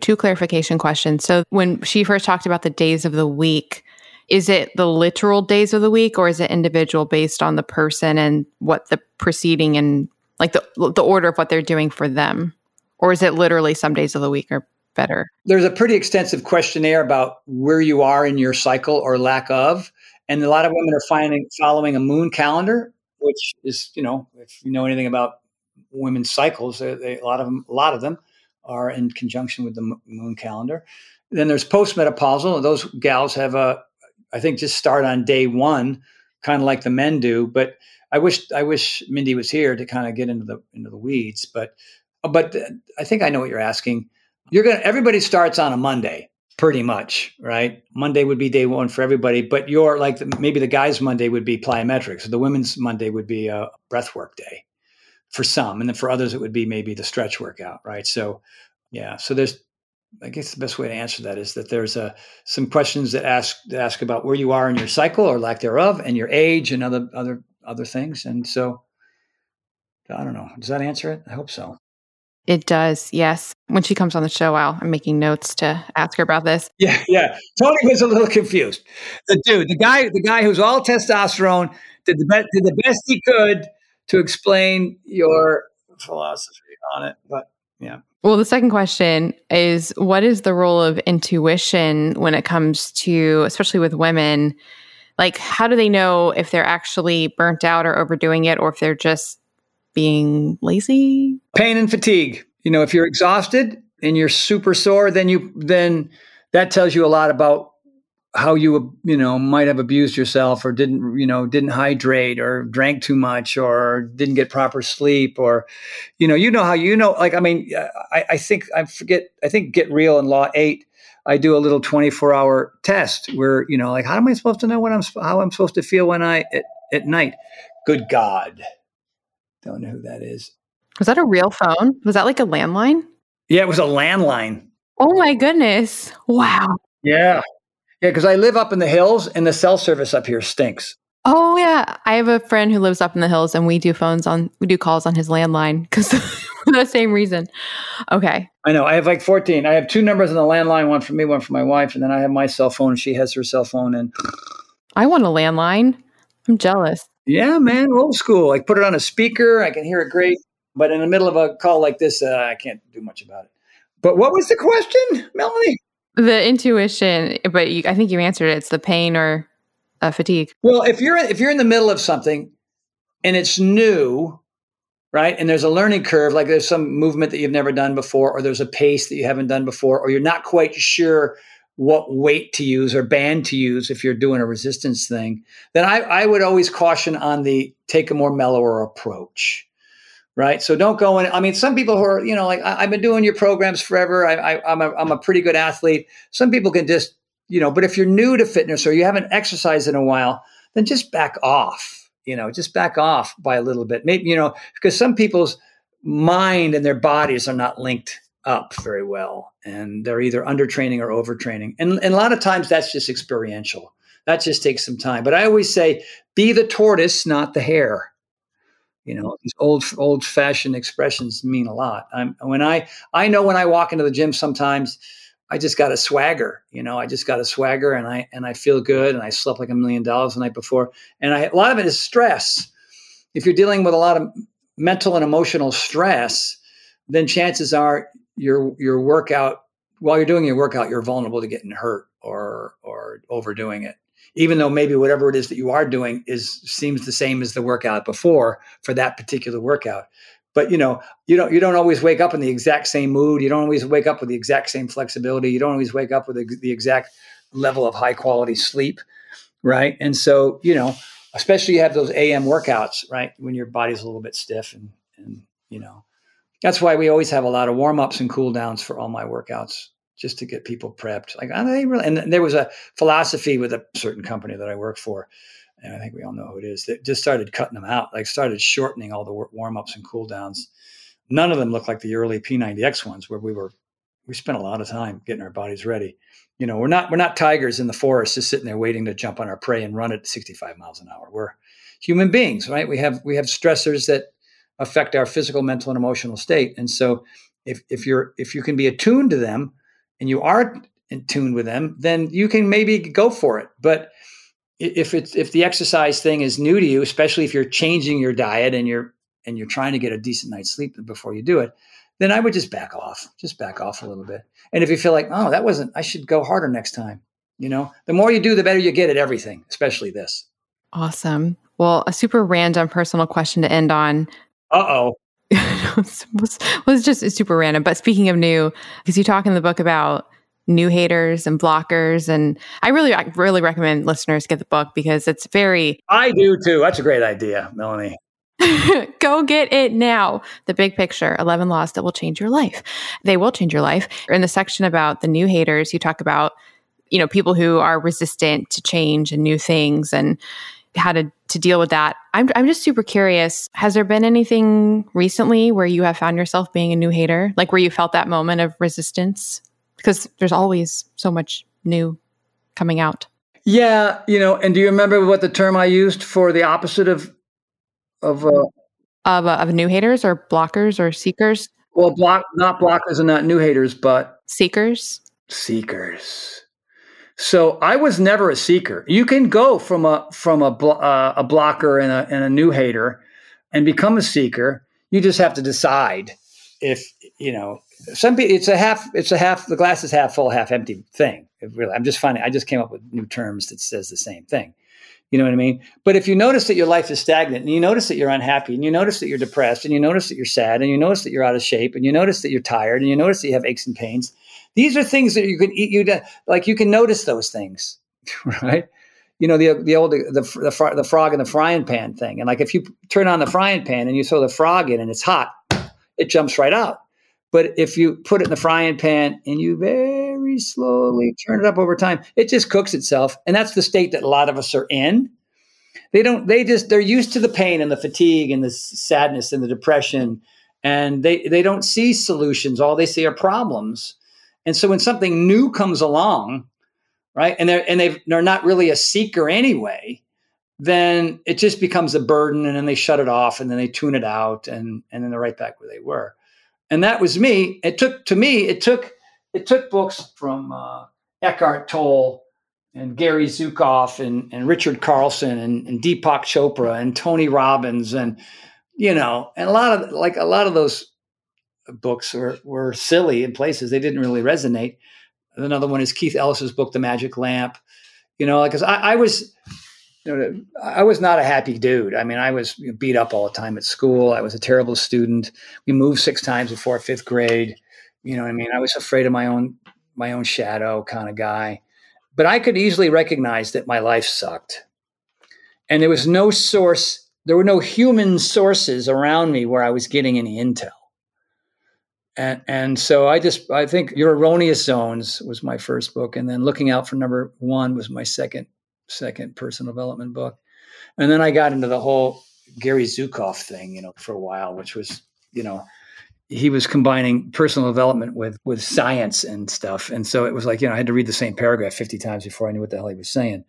Two clarification questions. So, when she first talked about the days of the week, is it the literal days of the week or is it individual based on the person and what the proceeding and like the the order of what they're doing for them? Or is it literally some days of the week are better? There's a pretty extensive questionnaire about where you are in your cycle or lack of. And a lot of women are finding following a moon calendar, which is, you know, if you know anything about women's cycles, they, they, a lot of them, a lot of them are in conjunction with the moon calendar. Then there's postmenopausal. Those gals have a, I think, just start on day one, kind of like the men do. But I wish I wish Mindy was here to kind of get into the into the weeds. But but uh, I think I know what you're asking. You're gonna everybody starts on a Monday, pretty much, right? Monday would be day one for everybody, but your like the, maybe the guys' Monday would be plyometrics, the women's Monday would be a breath work day for some, and then for others it would be maybe the stretch workout, right? So, yeah, so there's, I guess the best way to answer that is that there's a some questions that ask that ask about where you are in your cycle or lack thereof, and your age and other other other things, and so I don't know. Does that answer it? I hope so. It does, yes. When she comes on the show, I'll, I'm making notes to ask her about this. Yeah, yeah. Tony was a little confused. The dude, the guy, the guy who's all testosterone, did the best, did the best he could to explain your philosophy on it. But yeah. Well, the second question is what is the role of intuition when it comes to, especially with women? Like, how do they know if they're actually burnt out or overdoing it or if they're just being lazy? Pain and fatigue. You know, if you're exhausted and you're super sore, then you, then that tells you a lot about how you you know might have abused yourself or didn't you know didn't hydrate or drank too much or didn't get proper sleep or you know you know how you know like i mean i, I think i forget i think get real in law 8 i do a little 24 hour test where you know like how am i supposed to know when i'm how i'm supposed to feel when i at, at night? Good god. Don't know who that is. Was that a real phone? Was that like a landline? Yeah it was a landline. Oh my goodness. Wow. Yeah yeah, because I live up in the hills and the cell service up here stinks. Oh yeah, I have a friend who lives up in the hills, and we do phones on we do calls on his landline because for the same reason. Okay, I know. I have like fourteen. I have two numbers on the landline, one for me, one for my wife, and then I have my cell phone. She has her cell phone, and I want a landline. I'm jealous. Yeah, man, old school. I put it on a speaker. I can hear it great, but in the middle of a call like this, uh, I can't do much about it. But what was the question, Melanie? The intuition, but you, I think you answered it. It's the pain or uh, fatigue. Well, if you're if you're in the middle of something and it's new, right? And there's a learning curve, like there's some movement that you've never done before, or there's a pace that you haven't done before, or you're not quite sure what weight to use or band to use if you're doing a resistance thing, then I, I would always caution on the take a more mellower approach right? So don't go in. I mean, some people who are, you know, like I, have been doing your programs forever. I, I, I'm a, I'm a pretty good athlete. Some people can just, you know, but if you're new to fitness or you haven't exercised in a while, then just back off. You know, just back off by a little bit. Maybe you know, because some people's mind and their bodies are not linked up very well, and they're either undertraining or overtraining. And, and a lot of times that's just experiential. That just takes some time. But I always say, be the tortoise, not the hare you know these old old fashioned expressions mean a lot. I'm, when i i know when i walk into the gym sometimes i just got a swagger you know i just got a swagger and i and i feel good and i slept like a million dollars the night before. And I, a lot of it is stress. If you're dealing with a lot of mental and emotional stress then chances are your your workout while you're doing your workout you're vulnerable to getting hurt or or overdoing it even though maybe whatever it is that you are doing is seems the same as the workout before for that particular workout. But you know you don't you don't always wake up in the exact same mood. You don't always wake up with the exact same flexibility. You don't always wake up with the, exact level of high quality sleep right? And so you know especially you have those am workouts right when your body's a little bit stiff and and you know that's why we always have a lot of warm ups and cool downs for all my workouts just to get people prepped. Like, are they really? And there was a philosophy with a certain company that I work for, and I think we all know who it is. That just started cutting them out, like started shortening all the warm ups and cool downs. None of them looked like the early P90X ones, where we were we spent a lot of time getting our bodies ready. You know, we're not we're not tigers in the forest just sitting there waiting to jump on our prey and run at 65 miles an hour. We're human beings, right? We have we have stressors that affect our physical, mental, and emotional state. And so if if you're if you can be attuned to them, and you are in tune with them, then you can maybe go for it. But if it's if the exercise thing is new to you, especially if you're changing your diet and you're and you're trying to get a decent night's sleep before you do it, then I would just back off, just back off a little bit. And if you feel like, oh, that wasn't, I should go harder next time. You know, the more you do, the better you get at everything, especially this. Awesome. Well, a super random personal question to end on. Uh oh. was, was, just super random. But speaking of new, because you talk in the book about new haters and blockers, and I really, I really recommend listeners get the book because it's very. I do too. That's a great idea, Melanie. Go get it now. The big picture 11 laws that will change your life. They will change your life. In the section about the new haters, you talk about, you know, people who are resistant to change and new things and how to, to deal with that. I'm, I'm just super curious. Has there been anything recently where you have found yourself being a new hater? Like where you felt that moment of resistance? Because there's always so much new coming out. Yeah, you know, and do you remember what the term I used for the opposite of of uh, of, uh, of new haters or blockers or seekers? Well, block not blockers and not new haters, but seekers. Seekers. So I was never a seeker. You can go from a from a uh, a blocker and a and a new hater, and become a seeker. You just have to decide if you know some people. It's a half. It's a half. The glass is half full, half empty thing. Really, I'm just finding. I just came up with new terms that says the same thing. You know what I mean? But if you notice that your life is stagnant and you notice that you're unhappy and you notice that you're depressed and you notice that you're sad and you notice that you're out of shape and you notice that you're tired and you notice that you have aches and pains, these are things that you can eat. You like you can notice those things, right? You know the the old the the, the frog in the frying pan thing, and like if you turn on the frying pan and you throw the frog in and it's hot, it jumps right out. But if you put it in the frying pan and you very slowly turn it up over time, it just cooks itself. And that's the state that a lot of us are in. They don't, they just, they're used to the pain and the fatigue and the sadness and the depression. And they, they don't see solutions. All they see are problems. And so when something new comes along, right, and they're, and they they're not really a seeker anyway, then it just becomes a burden and then they shut it off and then they tune it out and, and then they're right back where they were and that was me. It took to me. It took it took books from uh, Eckhart Tolle and Gary Zukav and, and Richard Carlson and, and Deepak Chopra and Tony Robbins and you know and a lot of like a lot of those books were, were silly in places they didn't really resonate. Another one is Keith Ellis's book, The Magic Lamp. You know, because I, I was you know, I was not a happy dude. I mean, I was beat up all the time at school. I was a terrible student. We moved six times before fifth grade. You know, I mean, I was afraid of my own my own shadow kind of guy. But I could easily recognize that my life sucked, and there was no source. There were no human sources around me where I was getting any intel. And, and so I just I think Your Erroneous Zones was my first book, and then Looking Out for Number One was my second second personal development book. And then I got into the whole Gary Zukav thing, you know, for a while, which was, you know, he was combining personal development with with science and stuff. And so it was like, you know, I had to read the same paragraph 50 times before I knew what the hell he was saying.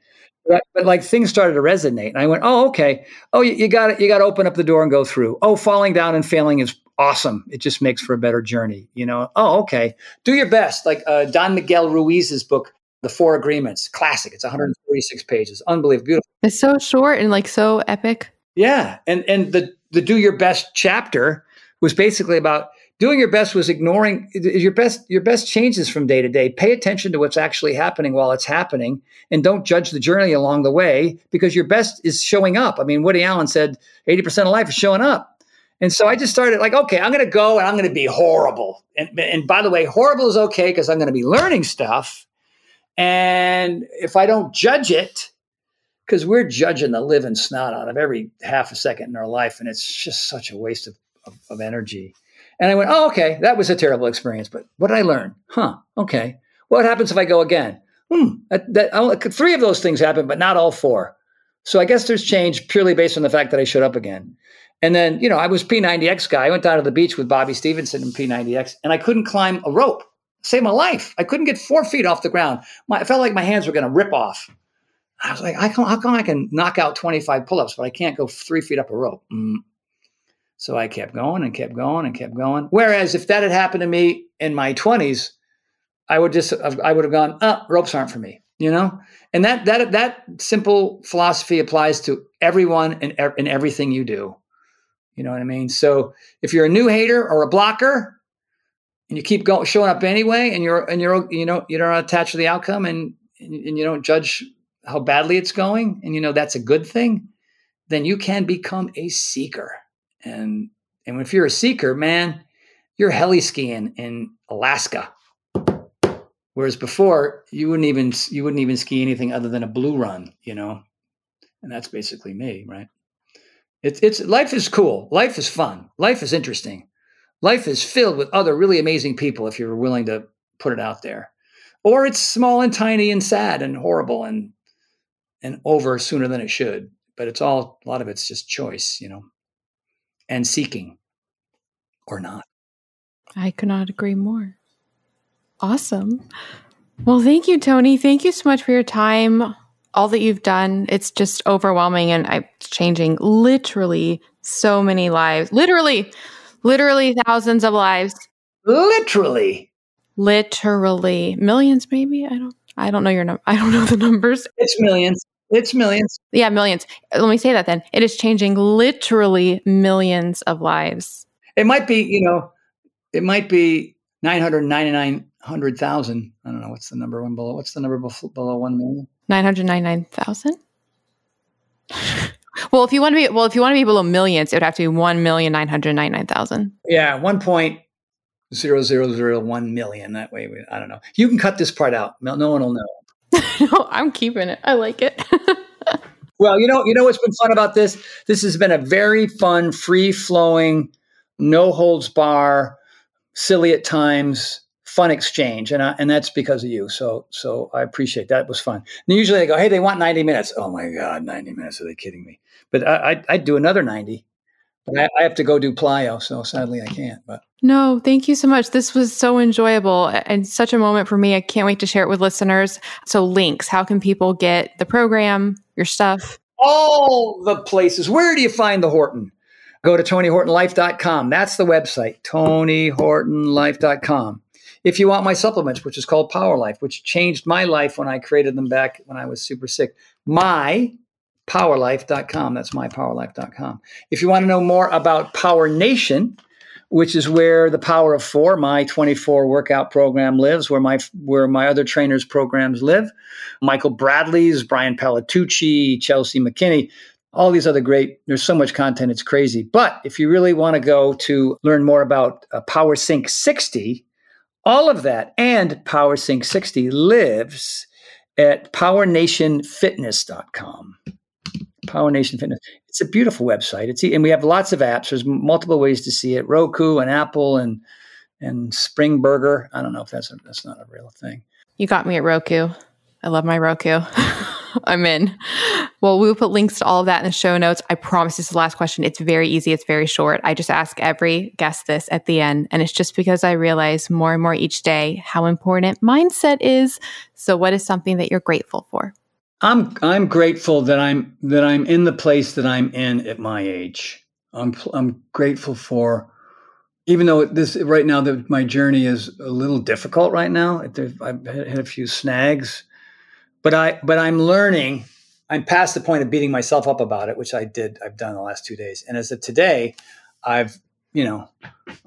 But, but like things started to resonate. And I went, oh, okay. Oh, you, you got it. You got to open up the door and go through. Oh, falling down and failing is awesome. It just makes for a better journey. You know, oh, okay. Do your best. Like uh, Don Miguel Ruiz's book, the Four Agreements, classic. It's 146 pages, unbelievable, beautiful. It's so short and like so epic. Yeah, and and the the do your best chapter was basically about doing your best was ignoring your best your best changes from day to day pay attention to what's actually happening while it's happening and don't judge the journey along the way because your best is showing up i mean woody allen said 80% of life is showing up and so i just started like okay i'm going to go and i'm going to be horrible and, and by the way horrible is okay because i'm going to be learning stuff and if I don't judge it, because we're judging the living snot out of every half a second in our life, and it's just such a waste of, of, of energy. And I went, oh, okay, that was a terrible experience, but what did I learn? Huh, okay. What happens if I go again? Hmm, that, that, three of those things happen, but not all four. So I guess there's change purely based on the fact that I showed up again. And then, you know, I was P90X guy. I went down to the beach with Bobby Stevenson and P90X, and I couldn't climb a rope saved my life. I couldn't get four feet off the ground. My, I felt like my hands were going to rip off. I was like, I can, how come I can knock out 25 pull ups, but I can't go three feet up a rope? Mm. So I kept going and kept going and kept going. Whereas if that had happened to me in my 20s, I would just I would have gone, uh, ropes aren't for me, you know? And that that that simple philosophy applies to everyone and, and everything you do. You know what I mean? So if you're a new hater or a blocker and you keep going showing up anyway and you're and you're you know you don't attach to the outcome and and you don't judge how badly it's going and you know that's a good thing, then you can become a seeker. And and if you're a seeker, man, you're heli skiing in Alaska. Whereas before, you wouldn't even you wouldn't even ski anything other than a blue run, you know, and that's basically me, right? It's it's life is cool, life is fun, life is interesting, life is filled with other really amazing people if you're willing to put it out there, or it's small and tiny and sad and horrible and and over sooner than it should. But it's all a lot of it's just choice, you know, and seeking or not. I could not agree more. Awesome. Well, thank you, Tony. Thank you so much for your time, all that you've done. It's just overwhelming and I'm changing literally so many lives. Literally, literally thousands of lives. Literally. Literally. Millions, maybe? I don't I don't know your num I don't know the numbers. It's millions. It's millions. Yeah, millions. Let me say that then. It is changing literally millions of lives. It might be, you know, it might be 999,000. I don't know. What's the number one below? What's the number below 1 million? 999,000? well, if you want to be well, if you want to be below millions, it would have to be 1,999,000. Yeah, 1.0001 million. That way, we, I don't know. You can cut this part out. No, no one will know. no, I'm keeping it. I like it. well, you know, you know what's been fun about this? This has been a very fun, free flowing, no holds bar, silly at times, fun exchange, and I, and that's because of you. So so I appreciate that. It was fun. And usually they go, hey, they want ninety minutes. Oh my god, ninety minutes? Are they kidding me? But I, I I'd do another ninety. But I, I have to go do plyo, so sadly I can't. But no, thank you so much. This was so enjoyable and such a moment for me. I can't wait to share it with listeners. So links, how can people get the program, your stuff? All the places. Where do you find the Horton? Go to TonyHortonLife.com. That's the website, TonyHortonLife.com. If you want my supplements, which is called Power Life, which changed my life when I created them back when I was super sick, mypowerlife.com. That's mypowerlife.com. If you want to know more about Power Nation, which is where the Power of Four, my 24 workout program lives, where my where my other trainers' programs live. Michael Bradley's, Brian Palatucci, Chelsea McKinney, all these other great, there's so much content, it's crazy. But if you really want to go to learn more about uh, Power Sync 60, all of that and PowerSync 60 lives at powernationfitness.com. Power Nation Fitness. It's a beautiful website. It's and we have lots of apps. There's multiple ways to see it. Roku and Apple and and Spring Burger. I don't know if that's a, that's not a real thing. You got me at Roku. I love my Roku. I'm in. Well, we will put links to all of that in the show notes. I promise this is the last question. It's very easy, it's very short. I just ask every guest this at the end. And it's just because I realize more and more each day how important mindset is. So, what is something that you're grateful for? I'm I'm grateful that I'm that I'm in the place that I'm in at my age. I'm I'm grateful for even though this right now that my journey is a little difficult right now. I've had a few snags but I but I'm learning. I'm past the point of beating myself up about it, which I did. I've done the last two days, and as of today, I've you know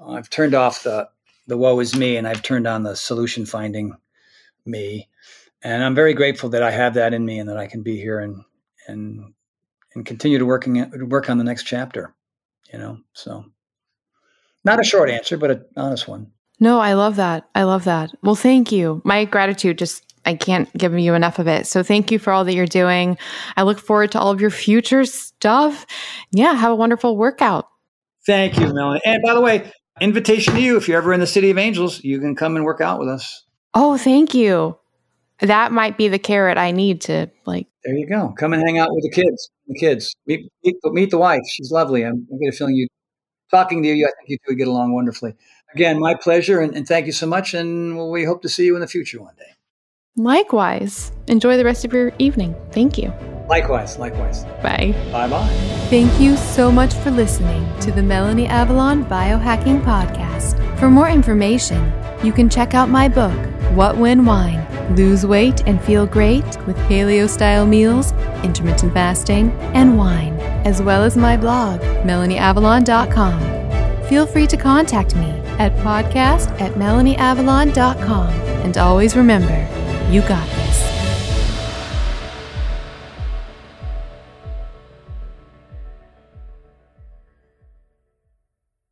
I've turned off the the woe is me, and I've turned on the solution finding me, and I'm very grateful that I have that in me, and that I can be here and and and continue to working work on the next chapter. You know, so not a short answer, but an honest one. No, I love that. I love that. Well, thank you. My gratitude just I can't give you enough of it. So thank you for all that you're doing. I look forward to all of your future stuff. Yeah, have a wonderful workout. Thank you, Melanie. And by the way, invitation to you if you're ever in the City of Angels, you can come and work out with us. Oh, thank you. That might be the carrot I need to like. There you go. Come and hang out with the kids. The kids. Meet, meet, meet the wife. She's lovely. I'm, I get a feeling you talking to you. I think you two would get along wonderfully. Again, my pleasure, and, and thank you so much. And we hope to see you in the future one day. Likewise. Enjoy the rest of your evening. Thank you. Likewise, likewise. Bye. Bye bye. Thank you so much for listening to the Melanie Avalon Biohacking Podcast. For more information, you can check out my book, What When Wine. Lose weight and feel great with paleo style meals, intermittent fasting, and wine, as well as my blog, melanieavalon.com. Feel free to contact me at podcast at melanieavalon.com. And always remember, you got this.